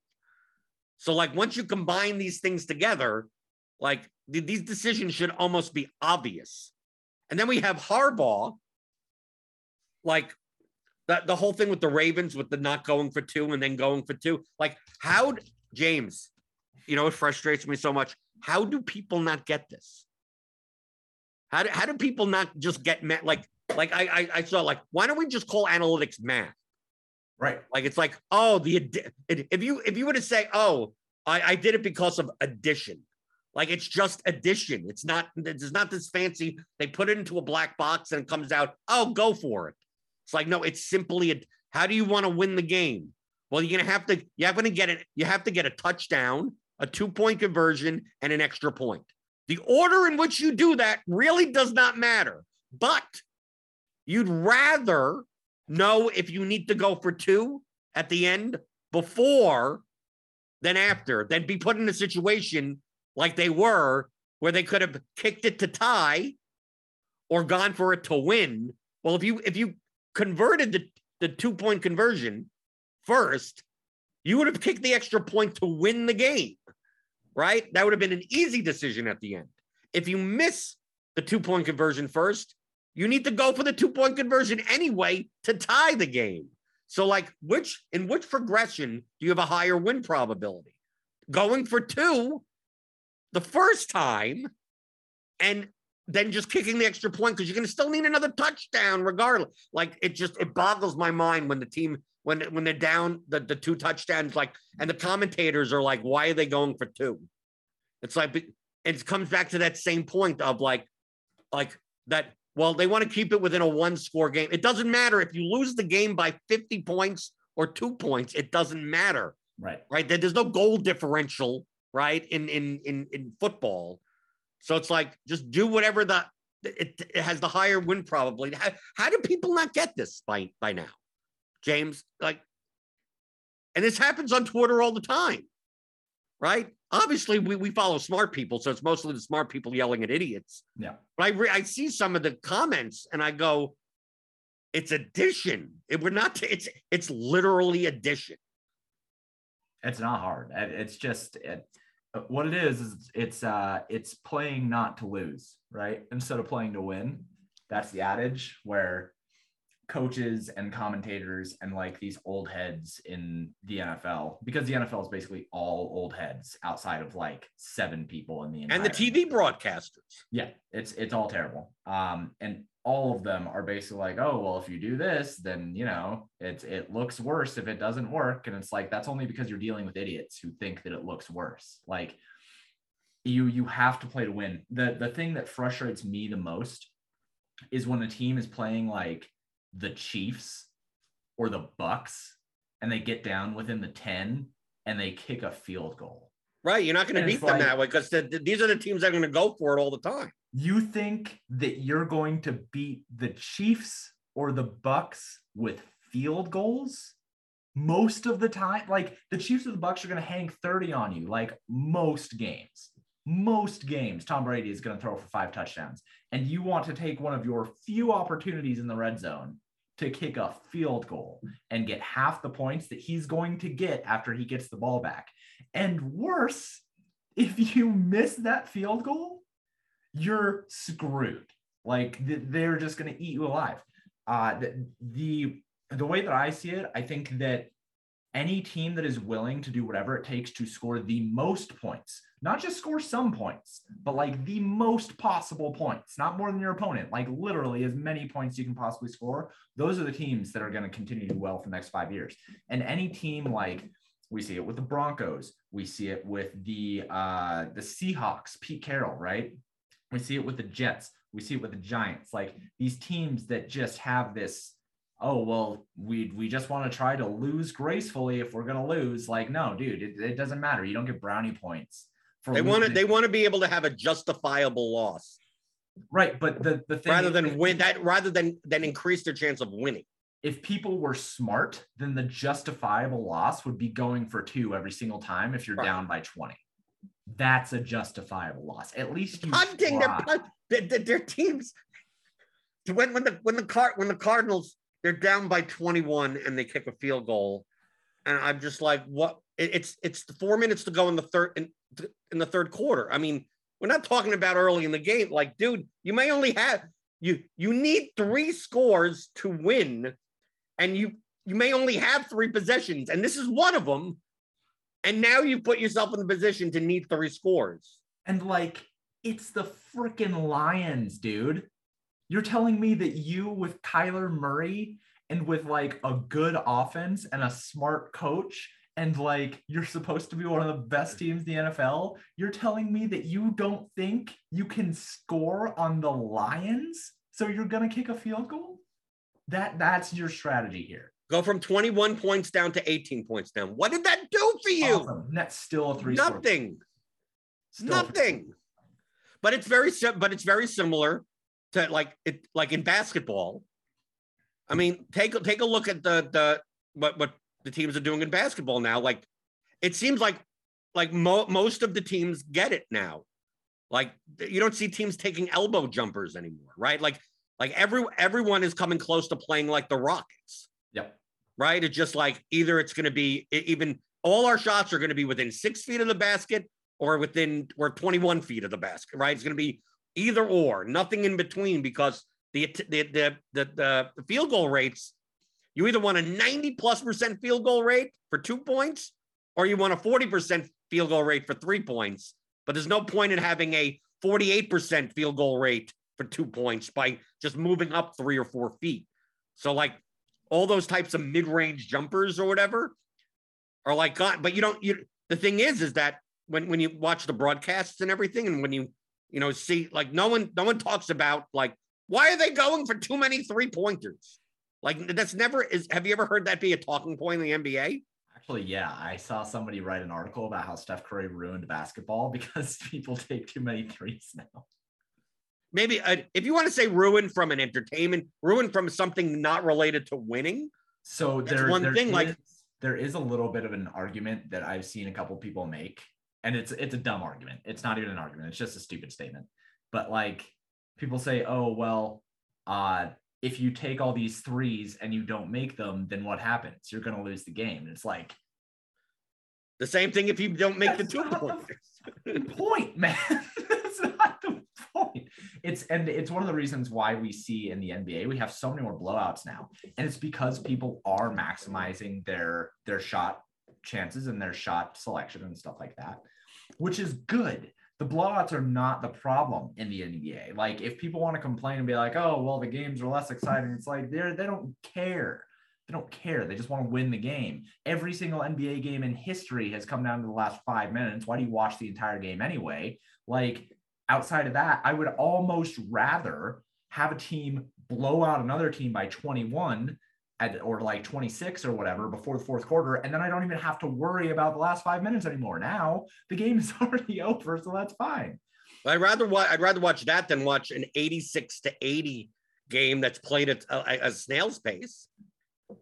So, like, once you combine these things together, like th- these decisions should almost be obvious. And then we have Harbaugh, like the, the whole thing with the Ravens with the not going for two and then going for two. Like, how, James, you know, it frustrates me so much. How do people not get this? How do, how do people not just get met? Like, like I, I, I saw, like, why don't we just call analytics math? Right. Like it's like, oh, the if you if you were to say, oh, I, I did it because of addition, like it's just addition. It's not it's not this fancy. They put it into a black box and it comes out. Oh, go for it. It's like no, it's simply a. How do you want to win the game? Well, you're gonna have to. You're gonna get it. You have to get a touchdown, a two point conversion, and an extra point. The order in which you do that really does not matter. But you'd rather know if you need to go for two at the end before than after, than be put in a situation like they were where they could have kicked it to tie or gone for it to win. Well, if you if you converted the, the two point conversion first, you would have kicked the extra point to win the game, right? That would have been an easy decision at the end. If you miss the two point conversion first, you need to go for the two point conversion anyway to tie the game. So, like, which in which progression do you have a higher win probability? Going for two the first time and then just kicking the extra point because you're going to still need another touchdown regardless. Like, it just it boggles my mind when the team when when they're down the, the two touchdowns, like, and the commentators are like, why are they going for two? It's like it comes back to that same point of like, like that. Well, they want to keep it within a one score game. It doesn't matter if you lose the game by 50 points or two points, it doesn't matter. Right. Right. There's no goal differential, right? In in in in football. So it's like just do whatever the it, it has the higher win probably. How, how do people not get this by by now? James, like, and this happens on Twitter all the time, right? Obviously, we, we follow smart people, so it's mostly the smart people yelling at idiots. Yeah. But I re- I see some of the comments and I go, it's addition. It we're not. It's it's literally addition. It's not hard. It's just it, what it is. Is it's uh it's playing not to lose, right? Instead of playing to win. That's the adage where coaches and commentators and like these old heads in the NFL because the NFL is basically all old heads outside of like seven people in the and the TV broadcasters. Yeah, it's it's all terrible. Um, and all of them are basically like, oh well, if you do this, then you know it's it looks worse if it doesn't work. And it's like that's only because you're dealing with idiots who think that it looks worse. Like you you have to play to win. The the thing that frustrates me the most is when a team is playing like the Chiefs or the Bucks and they get down within the 10 and they kick a field goal. Right. You're not going to beat them like, that way because the, the, these are the teams that are going to go for it all the time. You think that you're going to beat the Chiefs or the Bucks with field goals? Most of the time, like the Chiefs or the Bucks are going to hang 30 on you, like most games most games, Tom Brady is going to throw for five touchdowns, and you want to take one of your few opportunities in the red zone to kick a field goal and get half the points that he's going to get after he gets the ball back. And worse, if you miss that field goal, you're screwed. Like they're just going to eat you alive. Uh, the, the way that I see it, I think that any team that is willing to do whatever it takes to score the most points, not just score some points, but like the most possible points, not more than your opponent, like literally as many points you can possibly score. Those are the teams that are going to continue to do well for the next five years. And any team like we see it with the Broncos, we see it with the uh, the Seahawks, Pete Carroll, right? We see it with the Jets, we see it with the Giants, like these teams that just have this oh well we we just want to try to lose gracefully if we're going to lose like no dude it, it doesn't matter. You don't get brownie points for they want to they want to be able to have a justifiable loss. Right but the the thing rather than win that rather than than increase their chance of winning. If people were smart then the justifiable loss would be going for two every single time if you're right. down by 20 that's a justifiable loss. At least punting their, their, their teams when when the when the card when the Cardinals they're down by 21 and they kick a field goal. And I'm just like, what? It's it's four minutes to go in the third in, in the third quarter. I mean, we're not talking about early in the game. Like, dude, you may only have you you need three scores to win, and you you may only have three possessions, and this is one of them. And now you put yourself in the position to need three scores. And like, it's the freaking Lions, dude. You're telling me that you with Kyler Murray and with like a good offense and a smart coach and like you're supposed to be one of the best teams in the NFL, you're telling me that you don't think you can score on the Lions? So you're going to kick a field goal? That that's your strategy here. Go from 21 points down to 18 points down. What did that do for you? Awesome. That's still a three. Nothing. Nothing. But it's very but it's very similar to like it like in basketball. I mean, take take a look at the the what what the teams are doing in basketball now. Like it seems like like mo- most of the teams get it now. Like you don't see teams taking elbow jumpers anymore, right? Like like every everyone is coming close to playing like the Rockets. Yep. Right. It's just like either it's going to be even all our shots are going to be within six feet of the basket or within or 21 feet of the basket. Right. It's going to be either or, nothing in between, because the the the the, the field goal rates, you either want a 90 plus percent field goal rate for two points, or you want a 40 percent field goal rate for three points. But there's no point in having a 48% field goal rate for two points by just moving up three or four feet. So, like, all those types of mid-range jumpers or whatever are like God. But you don't. You the thing is, is that when when you watch the broadcasts and everything, and when you you know see like no one no one talks about like why are they going for too many three pointers? Like that's never is. Have you ever heard that be a talking point in the NBA? Actually, yeah, I saw somebody write an article about how Steph Curry ruined basketball because people take too many threes now. Maybe uh, if you want to say ruin from an entertainment, ruin from something not related to winning. So That's there, one there thing, like- there is a little bit of an argument that I've seen a couple people make, and it's it's a dumb argument. It's not even an argument. It's just a stupid statement. But like people say, oh well, uh, if you take all these threes and you don't make them, then what happens? You're gonna lose the game. And it's like The same thing if you don't make the two pointers. point, man. That's not the point. It's and it's one of the reasons why we see in the NBA we have so many more blowouts now, and it's because people are maximizing their their shot chances and their shot selection and stuff like that, which is good. The blowouts are not the problem in the NBA. Like if people want to complain and be like, "Oh, well, the games are less exciting," it's like they're they don't care. They don't care. They just want to win the game. Every single NBA game in history has come down to the last five minutes. Why do you watch the entire game anyway? Like outside of that, I would almost rather have a team blow out another team by 21 at, or like 26 or whatever before the fourth quarter. And then I don't even have to worry about the last five minutes anymore. Now the game is already over. So that's fine. I'd rather watch. I'd rather watch that than watch an eighty-six to eighty game that's played at uh, a, a snail's pace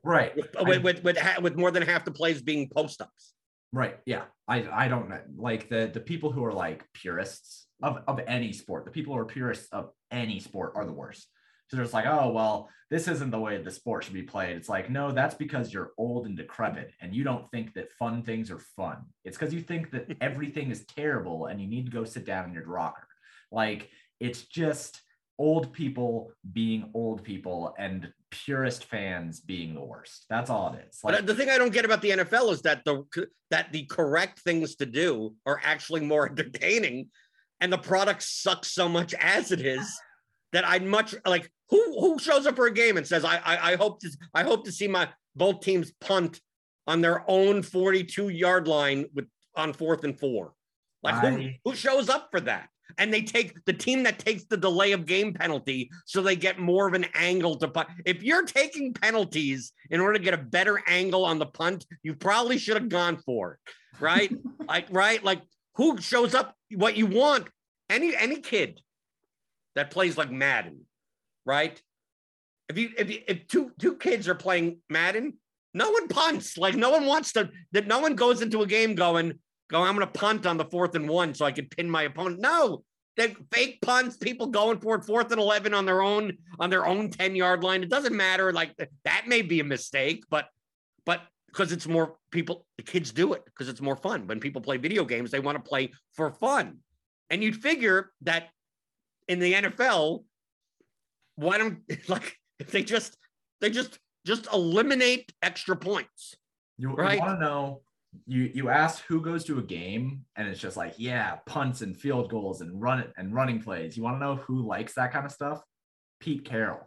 Right. with I- with with, with, with more than half the plays being post-ups. Right. Yeah. I I don't know. Like the the people who are like purists of of any sport, the people who are purists of any sport are the worst. So they're like, oh well, this isn't the way the sport should be played. It's like, no, that's because you're old and decrepit and you don't think that fun things are fun. It's because you think that everything is terrible and you need to go sit down in your rocker. Like it's just old people being old people and purist fans being the worst. That's all it is. But uh, the thing I don't get about the NFL is that the that the correct things to do are actually more entertaining, and the product sucks so much as it is that I'd much like who who shows up for a game and says I I, I hope to I hope to see my both teams punt on their own 42 yard line with on fourth and four. Like who, I- who shows up for that? And they take the team that takes the delay of game penalty so they get more of an angle to punt. If you're taking penalties in order to get a better angle on the punt, you probably should have gone for it, right? like, right? Like, who shows up? What you want? Any any kid that plays like Madden, right? If you if you, if two two kids are playing Madden, no one punts. Like, no one wants to. That no one goes into a game going, "Go, I'm going to punt on the fourth and one so I can pin my opponent." No, they fake punts, people going for it, fourth and eleven on their own on their own ten yard line. It doesn't matter. Like that may be a mistake, but but because it's more people, the kids do it because it's more fun. When people play video games, they want to play for fun, and you'd figure that in the NFL, why don't like if they just they just just eliminate extra points. You, Right. want to know? You you ask who goes to a game, and it's just like, yeah, punts and field goals and run it and running plays. You want to know who likes that kind of stuff? Pete Carroll.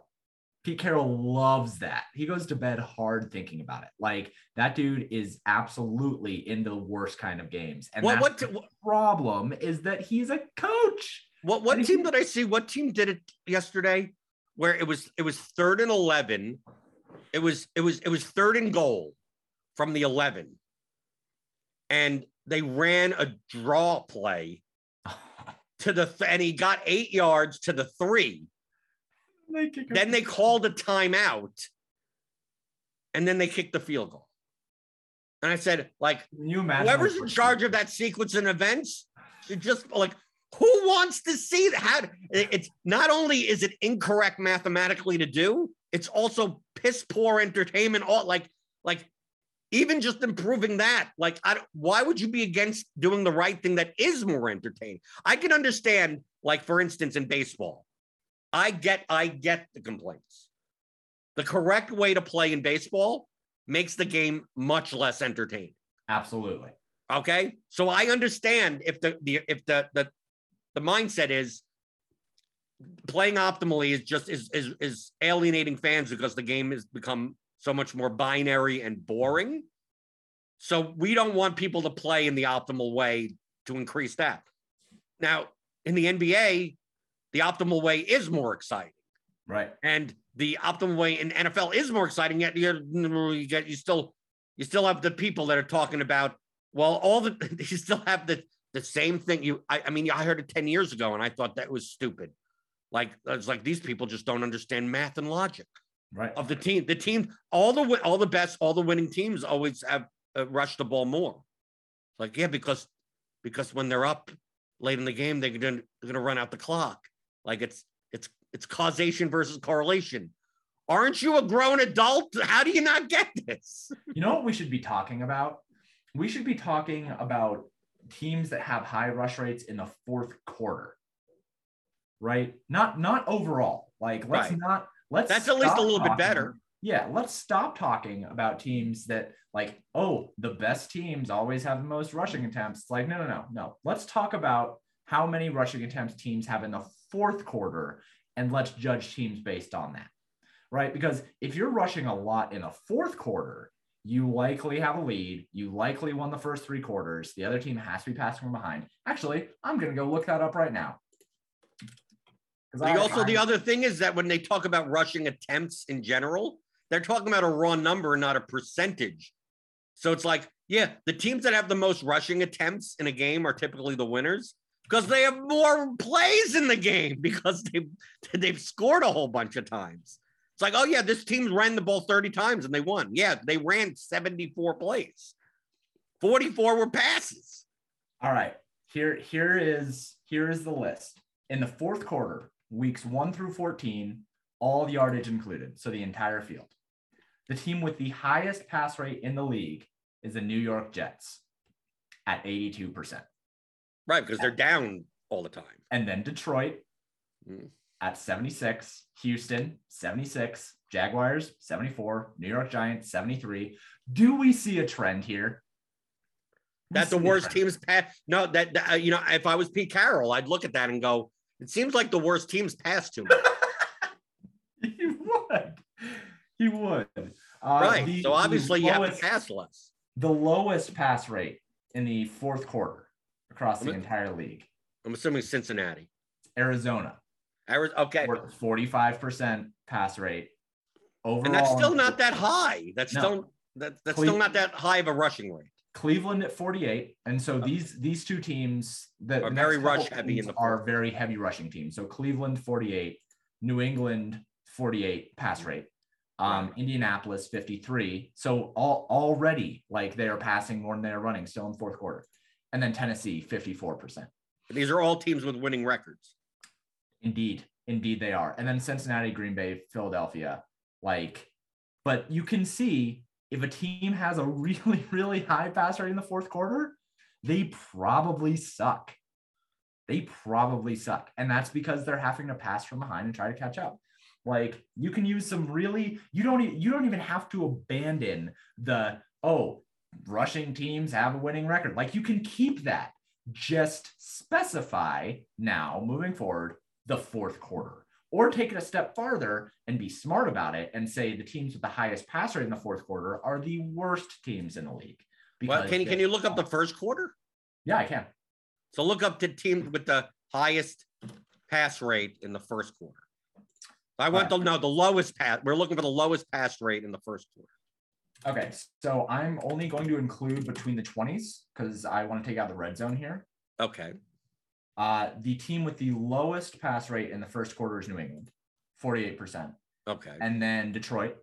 Pete Carroll loves that. He goes to bed hard thinking about it. Like that dude is absolutely into the worst kind of games. And What- that's what- the problem is that he's a coach. What what team did I see? What team did it yesterday? Where it was it was third and eleven. It was it was it was third and goal from the eleven, and they ran a draw play to the th- and he got eight yards to the three. They Then they called a timeout, and then they kicked the field goal. And I said, like, whoever's in charge of that sequence and events should just like who wants to see that it's not only is it incorrect mathematically to do it's also piss poor entertainment all like like even just improving that like I why would you be against doing the right thing that is more entertaining i can understand like for instance in baseball i get i get the complaints the correct way to play in baseball makes the game much less entertaining Absolutely. Okay. So I understand if the, the if the the the mindset is playing optimally is just is is is alienating fans because the game has become so much more binary and boring. So we don't want people to play in the optimal way to increase that. Now, in the NBA, the optimal way is more exciting. Right. And the optimal way in NFL is more exciting. Yet you, you get you still you still have the people that are talking about well, all the you still have the the same thing. You, I, I mean, I heard it ten years ago, and I thought that was stupid. Like it's like these people just don't understand math and logic Right. of the team. The team, all the all the best, all the winning teams always have uh, rushed the ball more. It's like yeah, because because when they're up late in the game, they're gonna they're gonna run out the clock. Like it's it's it's causation versus correlation. Aren't you a grown adult? How do you not get this? You know what we should be talking about? We should be talking about teams that have high rush rates in the fourth quarter. Right? Not not overall. Like let's Right. not let's That's at least a little bit better. Yeah, let's stop talking about teams that like, oh, the best teams always have the most rushing attempts. It's like, no, no, no, no. Let's talk about how many rushing attempts teams have in the fourth quarter and let's judge teams based on that. Right? Because if you're rushing a lot in the fourth quarter, you likely have a lead. You likely won the first three quarters. The other team has to be passing from behind. Actually, I'm going to go look that up right now. Also, the other thing is that when they talk about rushing attempts in general, they're talking about a raw number, not a percentage. So it's like, yeah, the teams that have the most rushing attempts in a game are typically the winners because they have more plays in the game because they've they've scored a whole bunch of times. It's like, oh yeah, this team ran the ball 30 times and they won. Yeah, they ran 74 plays. 44 were passes. All right. Here, here is here is the list. In the fourth quarter, weeks one through 14, all yardage included. So the entire field. The team with the highest pass rate in the league is the New York Jets at 82%. Right, because they're down all the time. And then Detroit Mm. At 76, Houston 76, Jaguars 74, New York Giants 73. Do we see a trend here? We that the worst teams pass. No, that, that, uh, you know, if I was Pete Carroll, I'd look at that and go, it seems like the worst teams pass to me. he would. He would. Uh, right. the- so the obviously you have to pass less. The lowest pass rate in the fourth quarter across the I'm- entire league. I'm assuming Cincinnati. Arizona, Arizona. Okay. forty-five percent pass rate. Overall, And that's still not that high. That's No. still that, that's Cle- still not that high of a rushing rate. Cleveland at 48. And so these these two teams that Are very rush heavy in the are very heavy rushing teams. So Cleveland 48, New England 48 pass rate. Um, Right. Indianapolis 53. So all already like they are passing more than they are running still in fourth quarter. And then Tennessee 54%. These are all teams with winning records. Indeed. Indeed they are. And then Cincinnati, Green Bay, Philadelphia. Like, but you can see if a team has a really, really high pass rate in the fourth quarter, they probably suck. They probably suck. And that's because they're having to pass from behind and try to catch up. Like you can use some really, you don't you don't even have to abandon the oh, rushing teams have a winning record. Like you can keep that. Just specify now moving forward the fourth quarter or take it a step farther and be smart about it and say the teams with the highest pass rate in the fourth quarter are the worst teams in the league. Well, can you can you look up the first quarter? Yeah, I can. So look up the teams with the highest pass rate in the first quarter. I want to know the lowest pass. We're looking for the lowest pass rate in the first quarter. Okay, so I'm only going to include between the 20s because I want to take out the red zone here. Okay. Uh, the team with the lowest pass rate in the first quarter is New England, 48%. Okay. And then Detroit.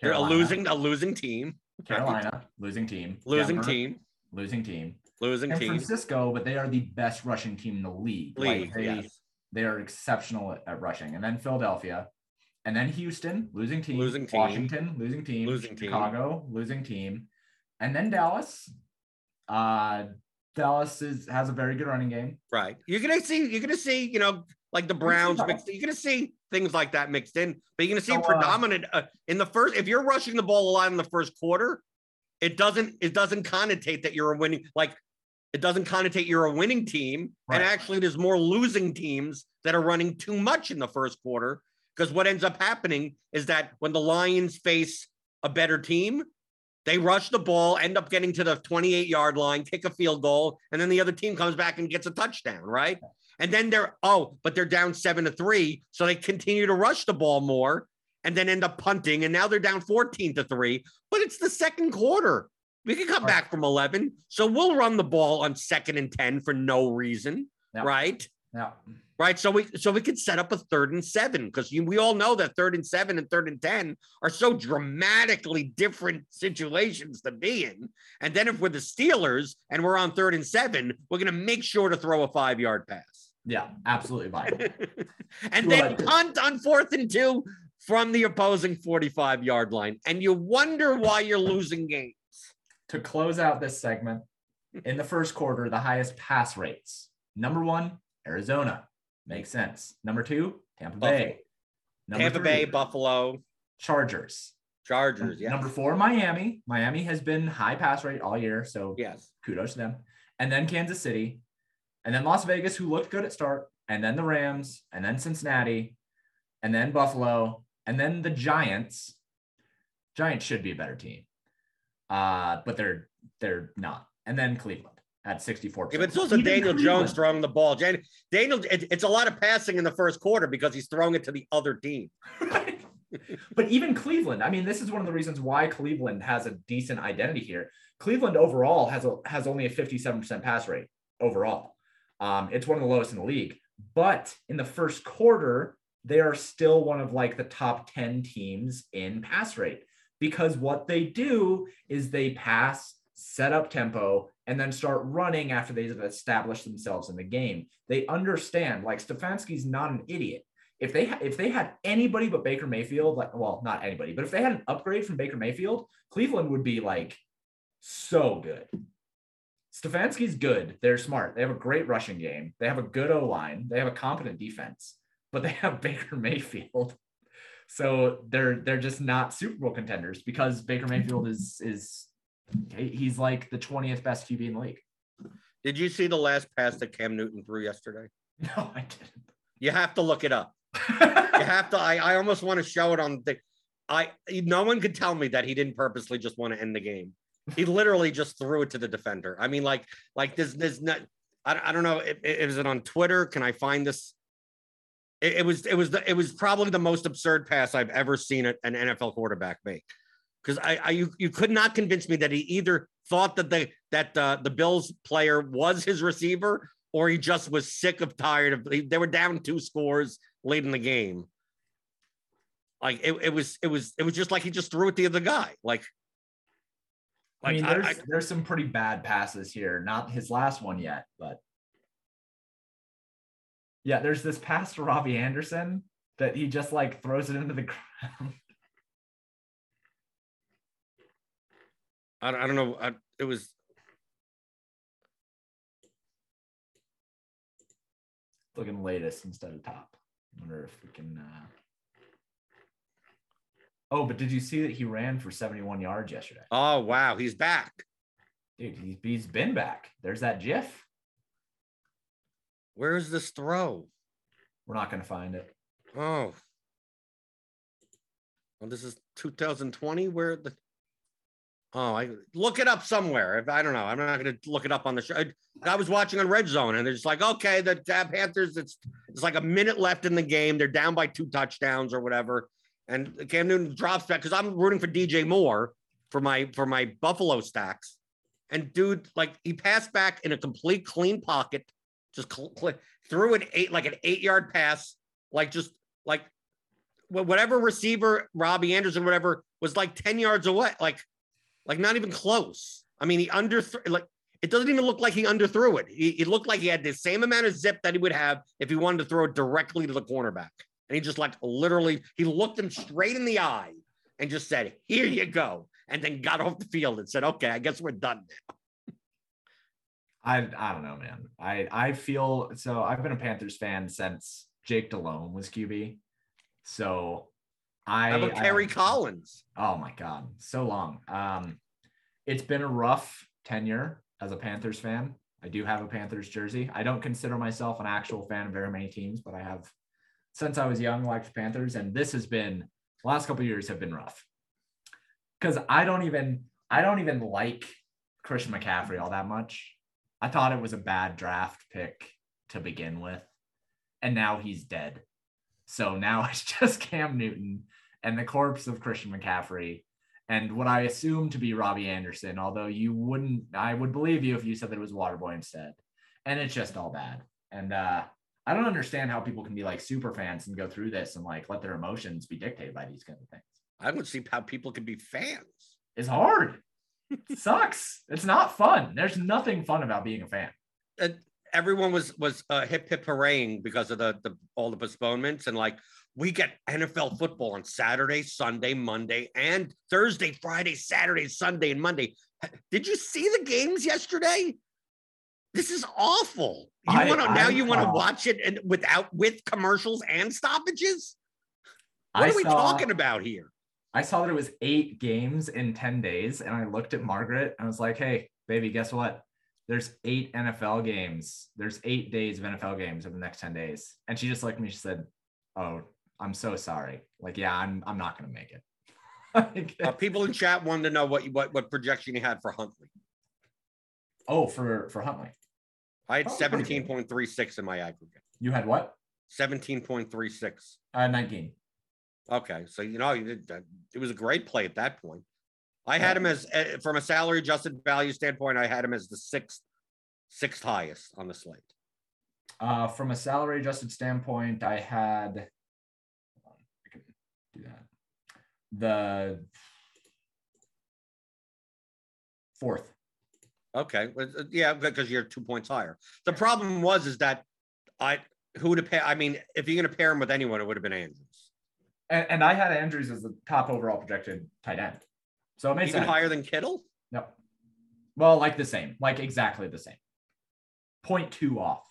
They're a losing a losing team. Carolina, losing team. Losing Denver, team. Losing team. Losing San team. Francisco, but they are the best rushing team in the league. Like, they, yes. they are exceptional at, at rushing. And then Philadelphia, and then Houston, losing team. Losing team. Washington, losing team. Losing team. Chicago, losing team. And then Dallas. Uh, Dallas is has a very good running game. Right. You're gonna see. You're gonna see. You know, like the Browns mixed. You're gonna see things like that mixed in. But you're gonna see uh, predominant uh, in the first. If you're rushing the ball a lot in the first quarter, it doesn't. It doesn't connotate that you're a winning. Like it doesn't connotate you're a winning team. Right. And actually, there's more losing teams that are running too much in the first quarter Because what ends up happening is that when the Lions face a better team, they rush the ball, end up getting to the 28 yard line, kick a field goal, and then the other team comes back and gets a touchdown, right? And then they're, oh, but they're down seven to three. So they continue to rush the ball more and then end up punting. And now they're down 14 to three. But it's the second quarter. We can come Right. back from 11. So we'll run the ball on second and 10 for no reason, Yeah. right? Yeah. Right. So we so we could set up a third and seven because we all know that third and seven and third and 10 are so dramatically different situations to be in. And then if we're the Steelers and we're on third and seven, we're going to make sure to throw a five yard pass. Yeah. Absolutely viable. and then I- punt on fourth and two from the opposing 45 yard line. And you wonder why you're losing games. to close out this segment, in the first quarter, the highest pass rates. Number one, Arizona. Makes sense. Number two, Tampa Buffalo. Bay. Number Tampa three, Bay, Buffalo, Chargers. Chargers. Yeah. Number four, Miami. Miami has been high pass rate all year, so Yes. kudos to them. And then Kansas City, and then Las Vegas, who looked good at start, and then the Rams, and then Cincinnati, and then Buffalo, and then the Giants. Giants should be a better team, uh, but they're they're not. And then Cleveland at sixty four. Yeah, but it's also Daniel Jones throwing the ball. Jan- Daniel, it- it's a lot of passing in the first quarter because he's throwing it to the other team. but even Cleveland, I mean, this is one of the reasons why Cleveland has a decent identity here. Cleveland overall has a has only a 57% pass rate overall. Um, it's one of the lowest in the league. But in the first quarter, they are still one of like the top 10 teams in pass rate because what they do is they pass, set up tempo, and then start running after they've established themselves in the game. They understand, like Stefanski's not an idiot if they ha- if they had anybody but Baker Mayfield, like well, not anybody, but if they had an upgrade from Baker Mayfield, Cleveland would be like so good. Stefanski's good. They're smart. They have a great rushing game. They have a good O line. They have a competent defense, but they have Baker Mayfield. So they're they're just not Super Bowl contenders because Baker Mayfield is is he's like the 20th best QB in the league. Did you see the last pass that Cam Newton threw yesterday? No, I didn't. You have to look it up. You have to. I, I almost want to show it on the. I no one could tell me that he didn't purposely just want to end the game. He literally just threw it to the defender. I mean, like, like this, this not. I, I don't know. It, it, is it on Twitter? Can I find this? It, it was. It was. The, it was probably the most absurd pass I've ever seen an NFL quarterback make. Because I, I, you, you could not convince me that he either thought that the that uh, the Bills player was his receiver or he just was sick of tired of. They were down two scores late in the game. Like it, it was, it was, it was just like he just threw it to the other guy. Like, I like mean, I- there's I- there's some pretty bad passes here. Not his last one yet, but yeah, there's this pass to Robbie Anderson that he just like throws it into the ground. I, don't- I don't know. I, it was Looking latest instead of top. I wonder if we can. Uh... Oh, but did you see that he ran for 71 yards yesterday? oh wow, he's back. Dude, he's, he's been back. There's that GIF. Where's this throw? We're not going to find it. Oh, well, this is 2020. Where the oh, I look it up somewhere. If I don't know, I'm not going to look it up on the show. I, I was watching on Red Zone, and they're just like, okay, the Panthers. It's it's like a minute left in the game. They're down by two touchdowns or whatever, and Cam Newton drops back because I'm rooting for DJ Moore for my for my Buffalo stacks. And dude, like he passed back in a complete clean pocket, just cl- cl- threw an eight like an eight yard pass, like just like whatever receiver Robbie Anderson whatever was like ten yards away, like like not even close. I mean, he under like it doesn't even look like he underthrew it. He, it looked like he had the same amount of zip that he would have if he wanted to throw it directly to the cornerback. And he just like literally, he looked him straight in the eye and just said, "Here you go," and then got off the field and said, "Okay, I guess we're done." now." I I don't know, man. I I feel so. I've been a Panthers fan since Jake Delhomme was QB. So I How about Kerry Collins? Oh my god, so long. Um, it's been a rough tenure as a Panthers fan. I do have a Panthers jersey. I don't consider myself an actual fan of very many teams, but I have since I was young, liked the Panthers, and this has been last couple years have been rough. Because I don't even I don't even like Christian McCaffrey all that much. I thought it was a bad draft pick to begin with, and now he's dead. So now it's just Cam Newton and the corpse of Christian McCaffrey and what I assume to be Robbie Anderson, although you wouldn't, I would believe you if you said that it was Waterboy instead. And it's just all bad. And uh, I don't understand how people can be like super fans and go through this and like let their emotions be dictated by these kinds of things. I don't see how people can be fans. It's hard. It sucks. It's not fun. There's nothing fun about being a fan. Uh, everyone was was uh, hip hip hurraying because of the, the all the postponements and like we get NFL football on Saturday, Sunday, Monday, and Thursday, Friday, Saturday, Sunday, and Monday. Did you see the games yesterday? This is awful. You want to now you want to watch it and without with commercials and stoppages? What I are we saw- talking about here? I saw that it was eight games in 10 days, and I looked at Margaret and I was like, hey, baby, guess what? There's eight NFL games. There's eight days of NFL games over the next 10 days. And she just looked at me, she said, Oh, I'm so sorry. Like, yeah, I'm I'm not gonna make it. Like, Uh, people in chat wanted to know what you, what what projection you had for Huntley. oh, for for Huntley. I had Oh, seventeen point three six in my aggregate. You had what? Seventeen point three six. Uh 19. Okay, so you know you did that. It was a great play at that point. I had him as uh, from a salary adjusted value standpoint. I had him as the sixth sixth highest on the slate. Uh from a salary adjusted standpoint, I had on, I can do that. The fourth. Okay, uh, yeah, because you're two points higher. The problem was is that I who would have pair. I mean, if you're going to pair him with anyone, it would have been Andrews. And, and I had Andrews as the top overall projected tight end. So it made Even sense. higher than Kittle. No. Well, like the same, like exactly the same. Point two off.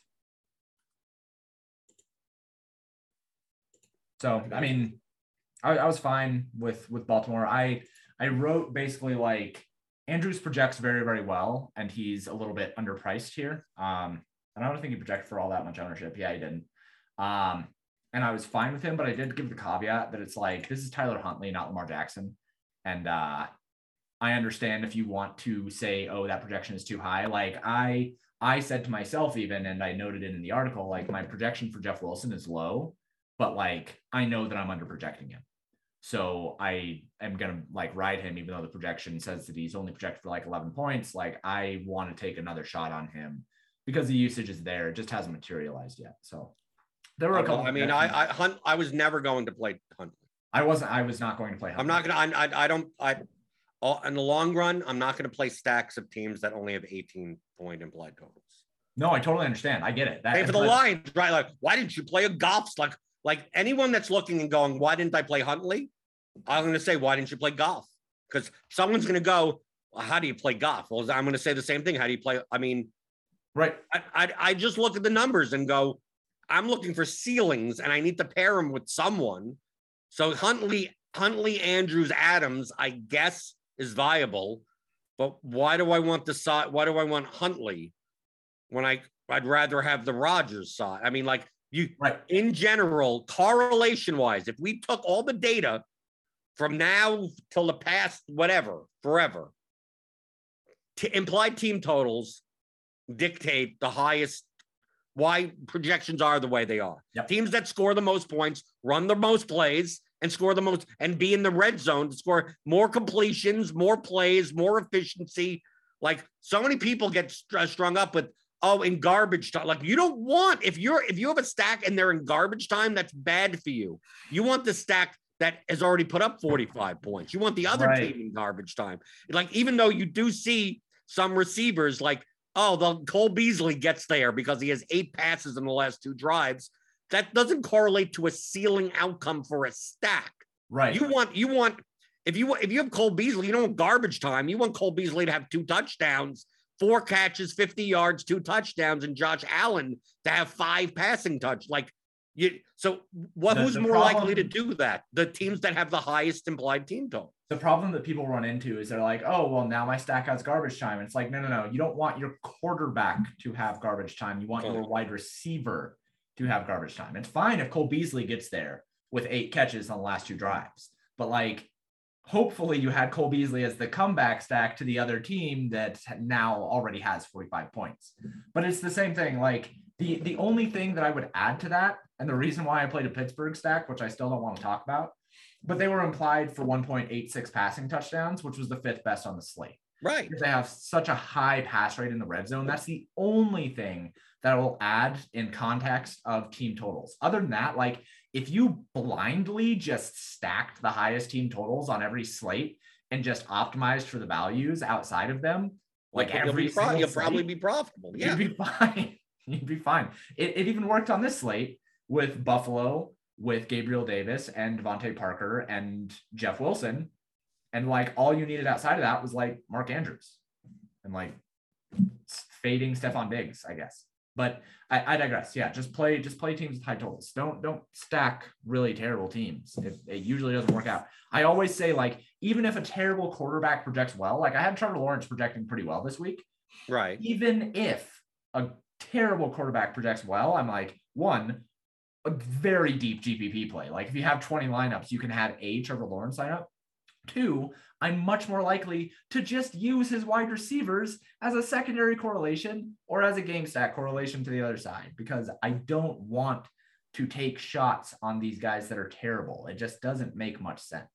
So I mean, I, I was fine with with Baltimore. I I wrote basically like Andrews projects very very well, and he's a little bit underpriced here. Um, and I don't think he projected for all that much ownership. Yeah, he didn't. Um, and I was fine with him, but I did give the caveat that it's like this is Tyler Huntley, not Lamar Jackson, and uh, I understand if you want to say, oh, that projection is too high. Like I I said to myself even, and I noted it in the article, like my projection for Jeff Wilson is low, but like I know that I'm under projecting him. So I am gonna like ride him, even though the projection says that he's only projected for like 11 points. Like I want to take another shot on him because the usage is there. It just hasn't materialized yet. So there were a couple. I mean, I I Hunt. I was never going to play Huntley. I wasn't. I was not going to play. I'm not gonna. I, I, I don't. I. all- In the long run, I'm not going to play stacks of teams that only have 18 point implied totals. No, I totally understand. I get it. That, Hey, for the Lions, right? Like, why didn't you play a Goff's? Like, like anyone that's looking and going, why didn't I play Huntley? I'm going to say, why didn't you play Goff? Because someone's going to go, well, how do you play Goff? Well, I'm going to say the same thing. How do you play? I mean, Right. I, I, I just look at the numbers and go, I'm looking for ceilings and I need to pair them with someone. So Huntley, Huntley, Andrews, Adams, I guess is viable. But why do I want the side? Why do I want Huntley when I I'd rather have the Rodgers side? I mean, like you Right. in general, correlation wise, if we took all the data from now till the past, whatever, forever, to implied team totals dictate the highest why projections are the way they are. Yep. Teams that score the most points run the most plays and score the most and be in the red zone to score more completions, more plays, more efficiency. Like so many people get str- strung up with oh in garbage time. Like you don't want if you're if you have a stack and they're in garbage time, that's bad for you. You want the stack that has already put up 45 points. You want the other Right. team in garbage time. Like even though you do see some receivers like oh, the Cole Beasley gets there because he has eight passes in the last two drives. That doesn't correlate to a ceiling outcome for a stack. Right. You want you want if you if you have Cole Beasley, you don't want garbage time. You want Cole Beasley to have two touchdowns, four catches, 50 yards, two touchdowns, and Josh Allen to have five passing touch. Like you so what The- who's the more likely to do that? The teams that have the highest implied team total. the problem that people run into is they're like, oh, well, now my stack has garbage time. And it's like, no, no, no. You don't want your quarterback to have garbage time. You want your wide receiver to have garbage time. It's fine if Cole Beasley gets there with eight catches on the last two drives, but like hopefully you had Cole Beasley as the comeback stack to the other team that now already has 45 points. But it's the same thing. Like the the only thing that I would add to that, and the reason why I played a Pittsburgh stack, which I still don't want to talk about, but they were implied for 1.86 passing touchdowns, which was the fifth best on the slate. Right. Because they have such a high pass rate in the red zone. That's the only thing that will add in context of team totals. Other than that, like if you blindly just stacked the highest team totals on every slate and just optimized for the values outside of them, like you'll, every pro- you'll probably be profitable. Yeah. you'd be fine. You'd be fine. It, it even worked on this slate with Buffalo, with Gabriel Davis and DeVante Parker and Jeff Wilson. And like all you needed outside of that was like Mark Andrews and like fading Stefon Diggs, I guess. But I, I digress. Yeah, just play just play teams with high totals. Don't don't stack really terrible teams. It, it usually doesn't work out. I always say like even if a terrible quarterback projects well, like I had Trevor Lawrence projecting pretty well this week. Right. Even if a terrible quarterback projects well, I'm like one a very deep GPP play. Like if you have 20 lineups, you can have a Trevor Lawrence lineup. Two, I'm much more likely to just use his wide receivers as a secondary correlation or as a game stack correlation to the other side because I don't want to take shots on these guys that are terrible. It just doesn't make much sense.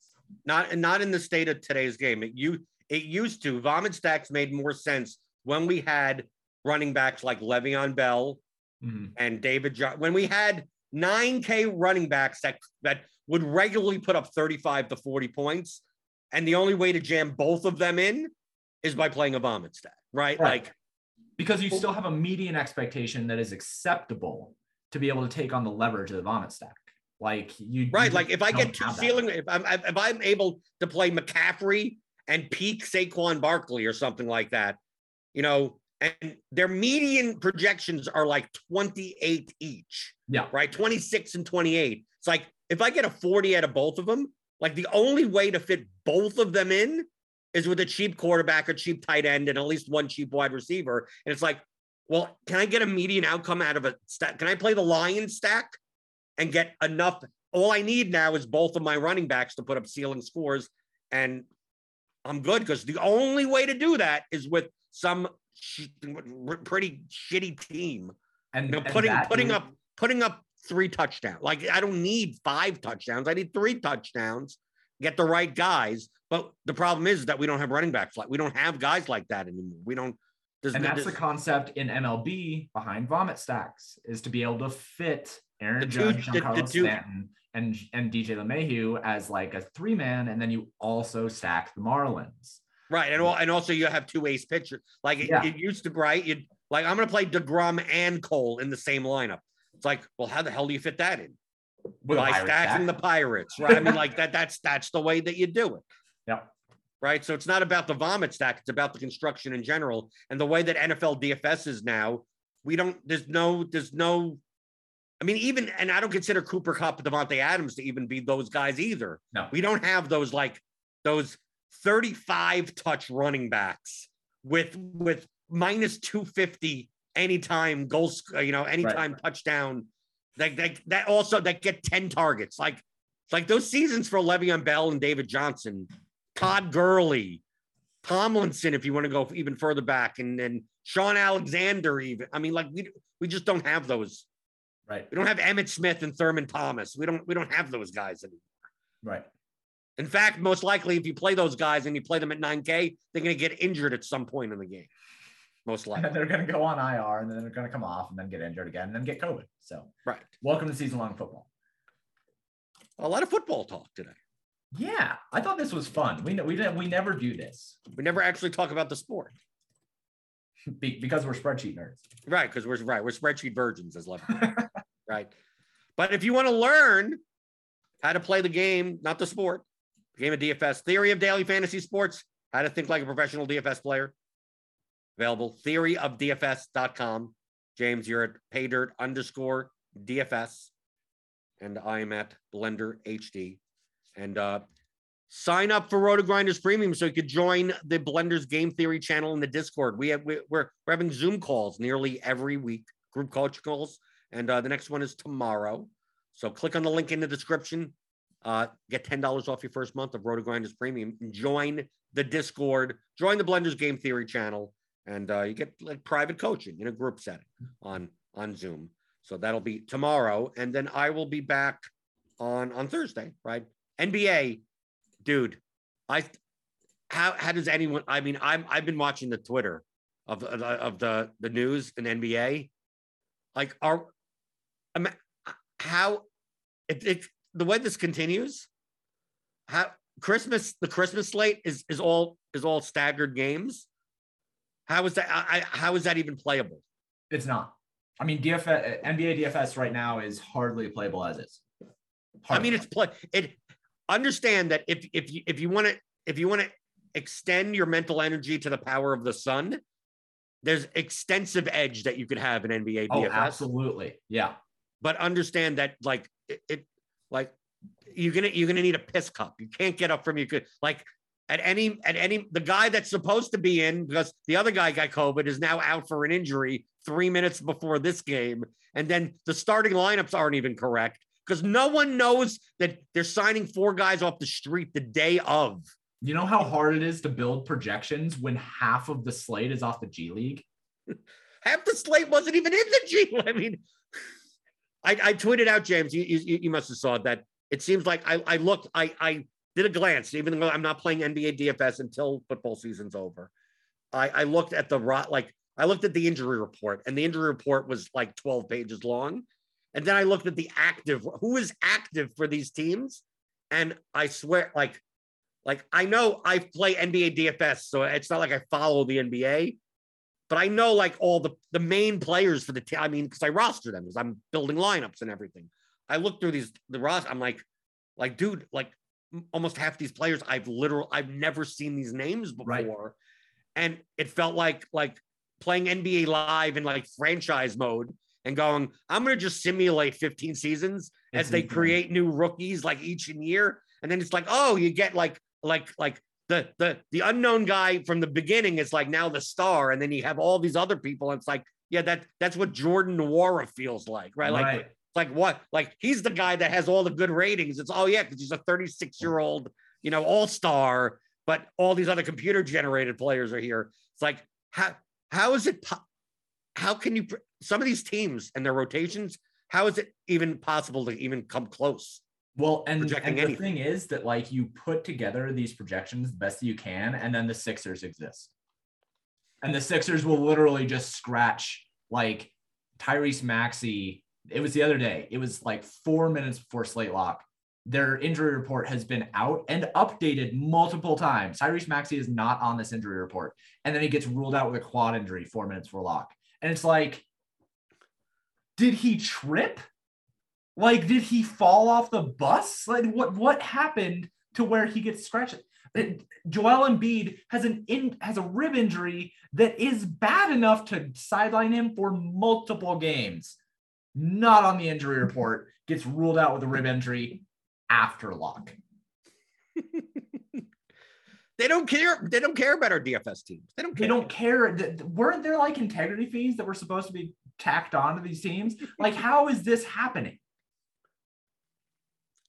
Not not in the state of today's game. It you it used to. Vomit stacks made more sense when we had running backs like Le'Veon Bell Mhm. and David John. When we had 9K running backs that that would regularly put up 35 to 40 points, and the only way to jam both of them in is by playing a vomit stack, right? Right. Like Because you still have a median expectation that is acceptable to be able to take on the leverage of the vomit stack. Like you, you right, just like if I get two ceiling, if I'm if I'm able to play McCaffrey and peak Saquon Barkley or something like that, you know, and their median projections are like 28 each. Yeah. right? 26 and 28. It's like if I get a 40 out of both of them, like the only way to fit both of them in is with a cheap quarterback, a cheap tight end, and at least one cheap wide receiver. And it's like, well, can I get a median outcome out of a stack? Can I play the Lion stack and get enough? All I need now is both of my running backs to put up ceiling scores, and I'm good because the only way to do that is with some sh- pretty shitty team and, you know, and putting putting is- up putting up three touchdowns. Like I don't need five touchdowns. I need three touchdowns. Get the right guys. But the problem is that we don't have running back like we don't have guys like that anymore. We don't. There's, and that's the concept in MLB behind vomit stacks is to be able to fit Aaron The Judge, two- the- the Giancarlo two- Stanton, and and DJ LeMahieu as like a three man, and then you also stack the Marlins. right, and and also you have two ace pitchers. Like it, Yeah. it used to, right? You like I'm gonna play Degrom and Cole in the same lineup. It's like, well, how the hell do you fit that in? A By stacking the Pirates, right? I mean, like that. That's that's the way that you do it. Yep. right? So it's not about the vomit stack, it's about the construction in general. And the way that NFL DFS is now, we don't, there's no, there's no, I mean, even, and I don't consider Cooper Kupp, Davante Adams to even be those guys either. No. We don't have those like those 35 touch running backs with, with minus 250 anytime goals, uh, you know, anytime touchdown. That, that, that also, that get 10 targets. Like, like those seasons for Le'Veon Bell and David Johnson, Todd Gurley, Tomlinson, if you want to go even further back, and then Shaun Alexander, even. I mean, like we we just don't have those. Right. We don't have Emmitt Smith and Thurman Thomas. We don't we don't have those guys anymore. Right. In fact, most likely, if you play those guys and you play them at 9K, they're going to get injured at some point in the game. Most And likely. they're going to go on IR, and then they're going to come off, and then get injured again, and then get COVID. So, Right. welcome to season long football. A lot of football talk today. Yeah, I thought this was fun. We we didn't we never do this We never actually talk about the sport. Be- because we're spreadsheet nerds. Right, because we're right, we're spreadsheet virgins as left. right. But if you want to learn how to play the game, not the sport, the game of DFS, theory of daily fantasy sports, how to think like a professional DFS player. Available theoryofdfs.com. James, you're at paydirt underscore DFS. And I am at Blender HD. And uh, sign up for RotoGrinders Premium so you could join the Blender's Game Theory channel in the Discord. We have we, we're we're having Zoom calls nearly every week, group coach calls, And uh, the next one is tomorrow. So click on the link in the description. Uh, get ten dollars off your first month of RotoGrinders Premium. Join the Discord. Join the Blenders Game Theory channel, and uh, you get like private coaching in a group setting on on Zoom. So that'll be tomorrow, and then I will be back on on Thursday. Right? NBA, dude. I how how does anyone? I mean, I'm I've been watching the Twitter of the of the the news in NBA. Like, are I mean, how it, it the way this continues? How Christmas the Christmas slate is is all is all staggered games. How is that? I, how is that even playable? It's not. I mean, DFS uh, NBA DFS right now is hardly playable as is. I mean, it's play it. Understand that if if you if you want to if you want to extend your mental energy to the power of the sun, there's extensive edge that you could have in NBA oh, DFS. absolutely, yeah. But understand that like it, it like you're gonna you're gonna need a piss cup. You can't get up from you could like at any at any the guy that's supposed to be in because the other guy got COVID is now out for an injury three minutes before this game, and then the starting lineups aren't even correct because no one knows that they're signing four guys off the street the day of. You know how hard it is to build projections when half of the slate is off the G League? Half the slate wasn't even in the G. I mean, I, I tweeted out, James. You, you, you must have saw that. It seems like I, I looked, I, I did a glance, even though I'm not playing NBA DFS until football season's over. I, I looked at the rot, like I looked at the injury report, and the injury report was like 12 pages long. And then I looked at the active, who is active for these teams. And I swear, like, like I know I play NBA DFS, so it's not like I follow the NBA, but I know like all the the main players for the team. I mean, because I roster them because I'm building lineups and everything. I look through these the roster. I'm like, like, dude, like almost half these players I've literal I've never seen these names before, Right. and it felt like like playing NBA live in like franchise mode and going, I'm gonna just simulate 15 seasons as It's they create new rookies like each year, and then it's like, oh, you get like like like the the the unknown guy from the beginning is like now the star, and then you have all these other people. And it's like, yeah, that that's what Jordan Nwora feels like, right? Like Right. Like what? Like he's the guy that has all the good ratings. It's oh yeah, because he's a 36 year old, you know, all star. But all these other computer generated players are here. It's like how how is it? Po- how can you? Some of these teams and their rotations. How is it even possible to even come close? Well, and, and the anything. thing is that like you put together these projections the best that you can, and then the Sixers exist. And the Sixers will literally just scratch like Tyrese Maxey. It was the other day. It was like four minutes before slate lock. Their injury report has been out and updated multiple times. Tyrese Maxey is not on this injury report. And then he gets ruled out with a quad injury four minutes before lock. And it's like, did he trip? Like, did he fall off the bus? Like, what what happened to where he gets scratched? Joel Embiid has an in has a rib injury that is bad enough to sideline him for multiple games. Not on the injury report. Gets ruled out with a rib injury after lock. They don't care. They don't care about our DFS teams. They don't care. They don't care. Weren't there like integrity fees that were supposed to be tacked onto these teams? Like, how is this happening?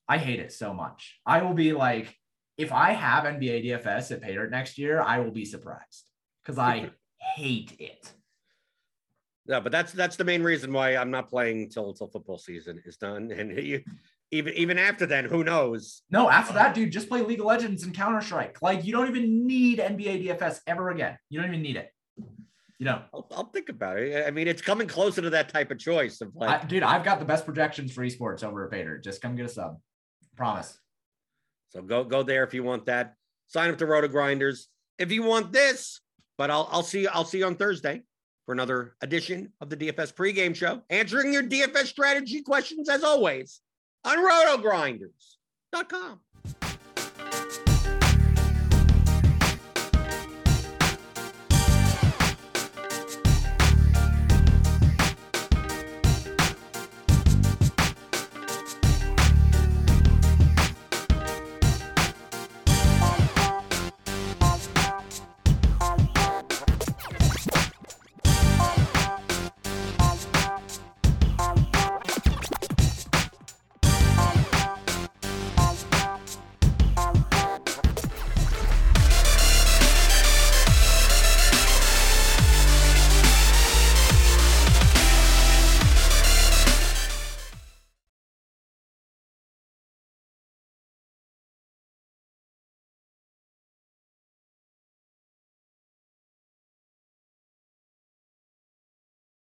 I hate it so much. I will be like, if I have NBA DFS at Paydirt next year, I will be surprised because I hate it. Yeah, but that's that's the main reason why I'm not playing until until football season is done. And you, even even after then, who knows? No, after that, dude, just play League of Legends and Counter Strike. Like, you don't even need NBA DFS ever again. You don't even need it. You know, I'll, I'll think about it. I mean, it's coming closer to that type of choice of like, I, dude, I've got the best projections for esports over at Paydirt. Just come get a sub. Promise. so go go there if you want that. Sign up to RotoGrinders if you want this. But I'll I'll see I'll see you on Thursday for another edition of the DFS pregame show, answering your DFS strategy questions as always on RotoGrinders.com.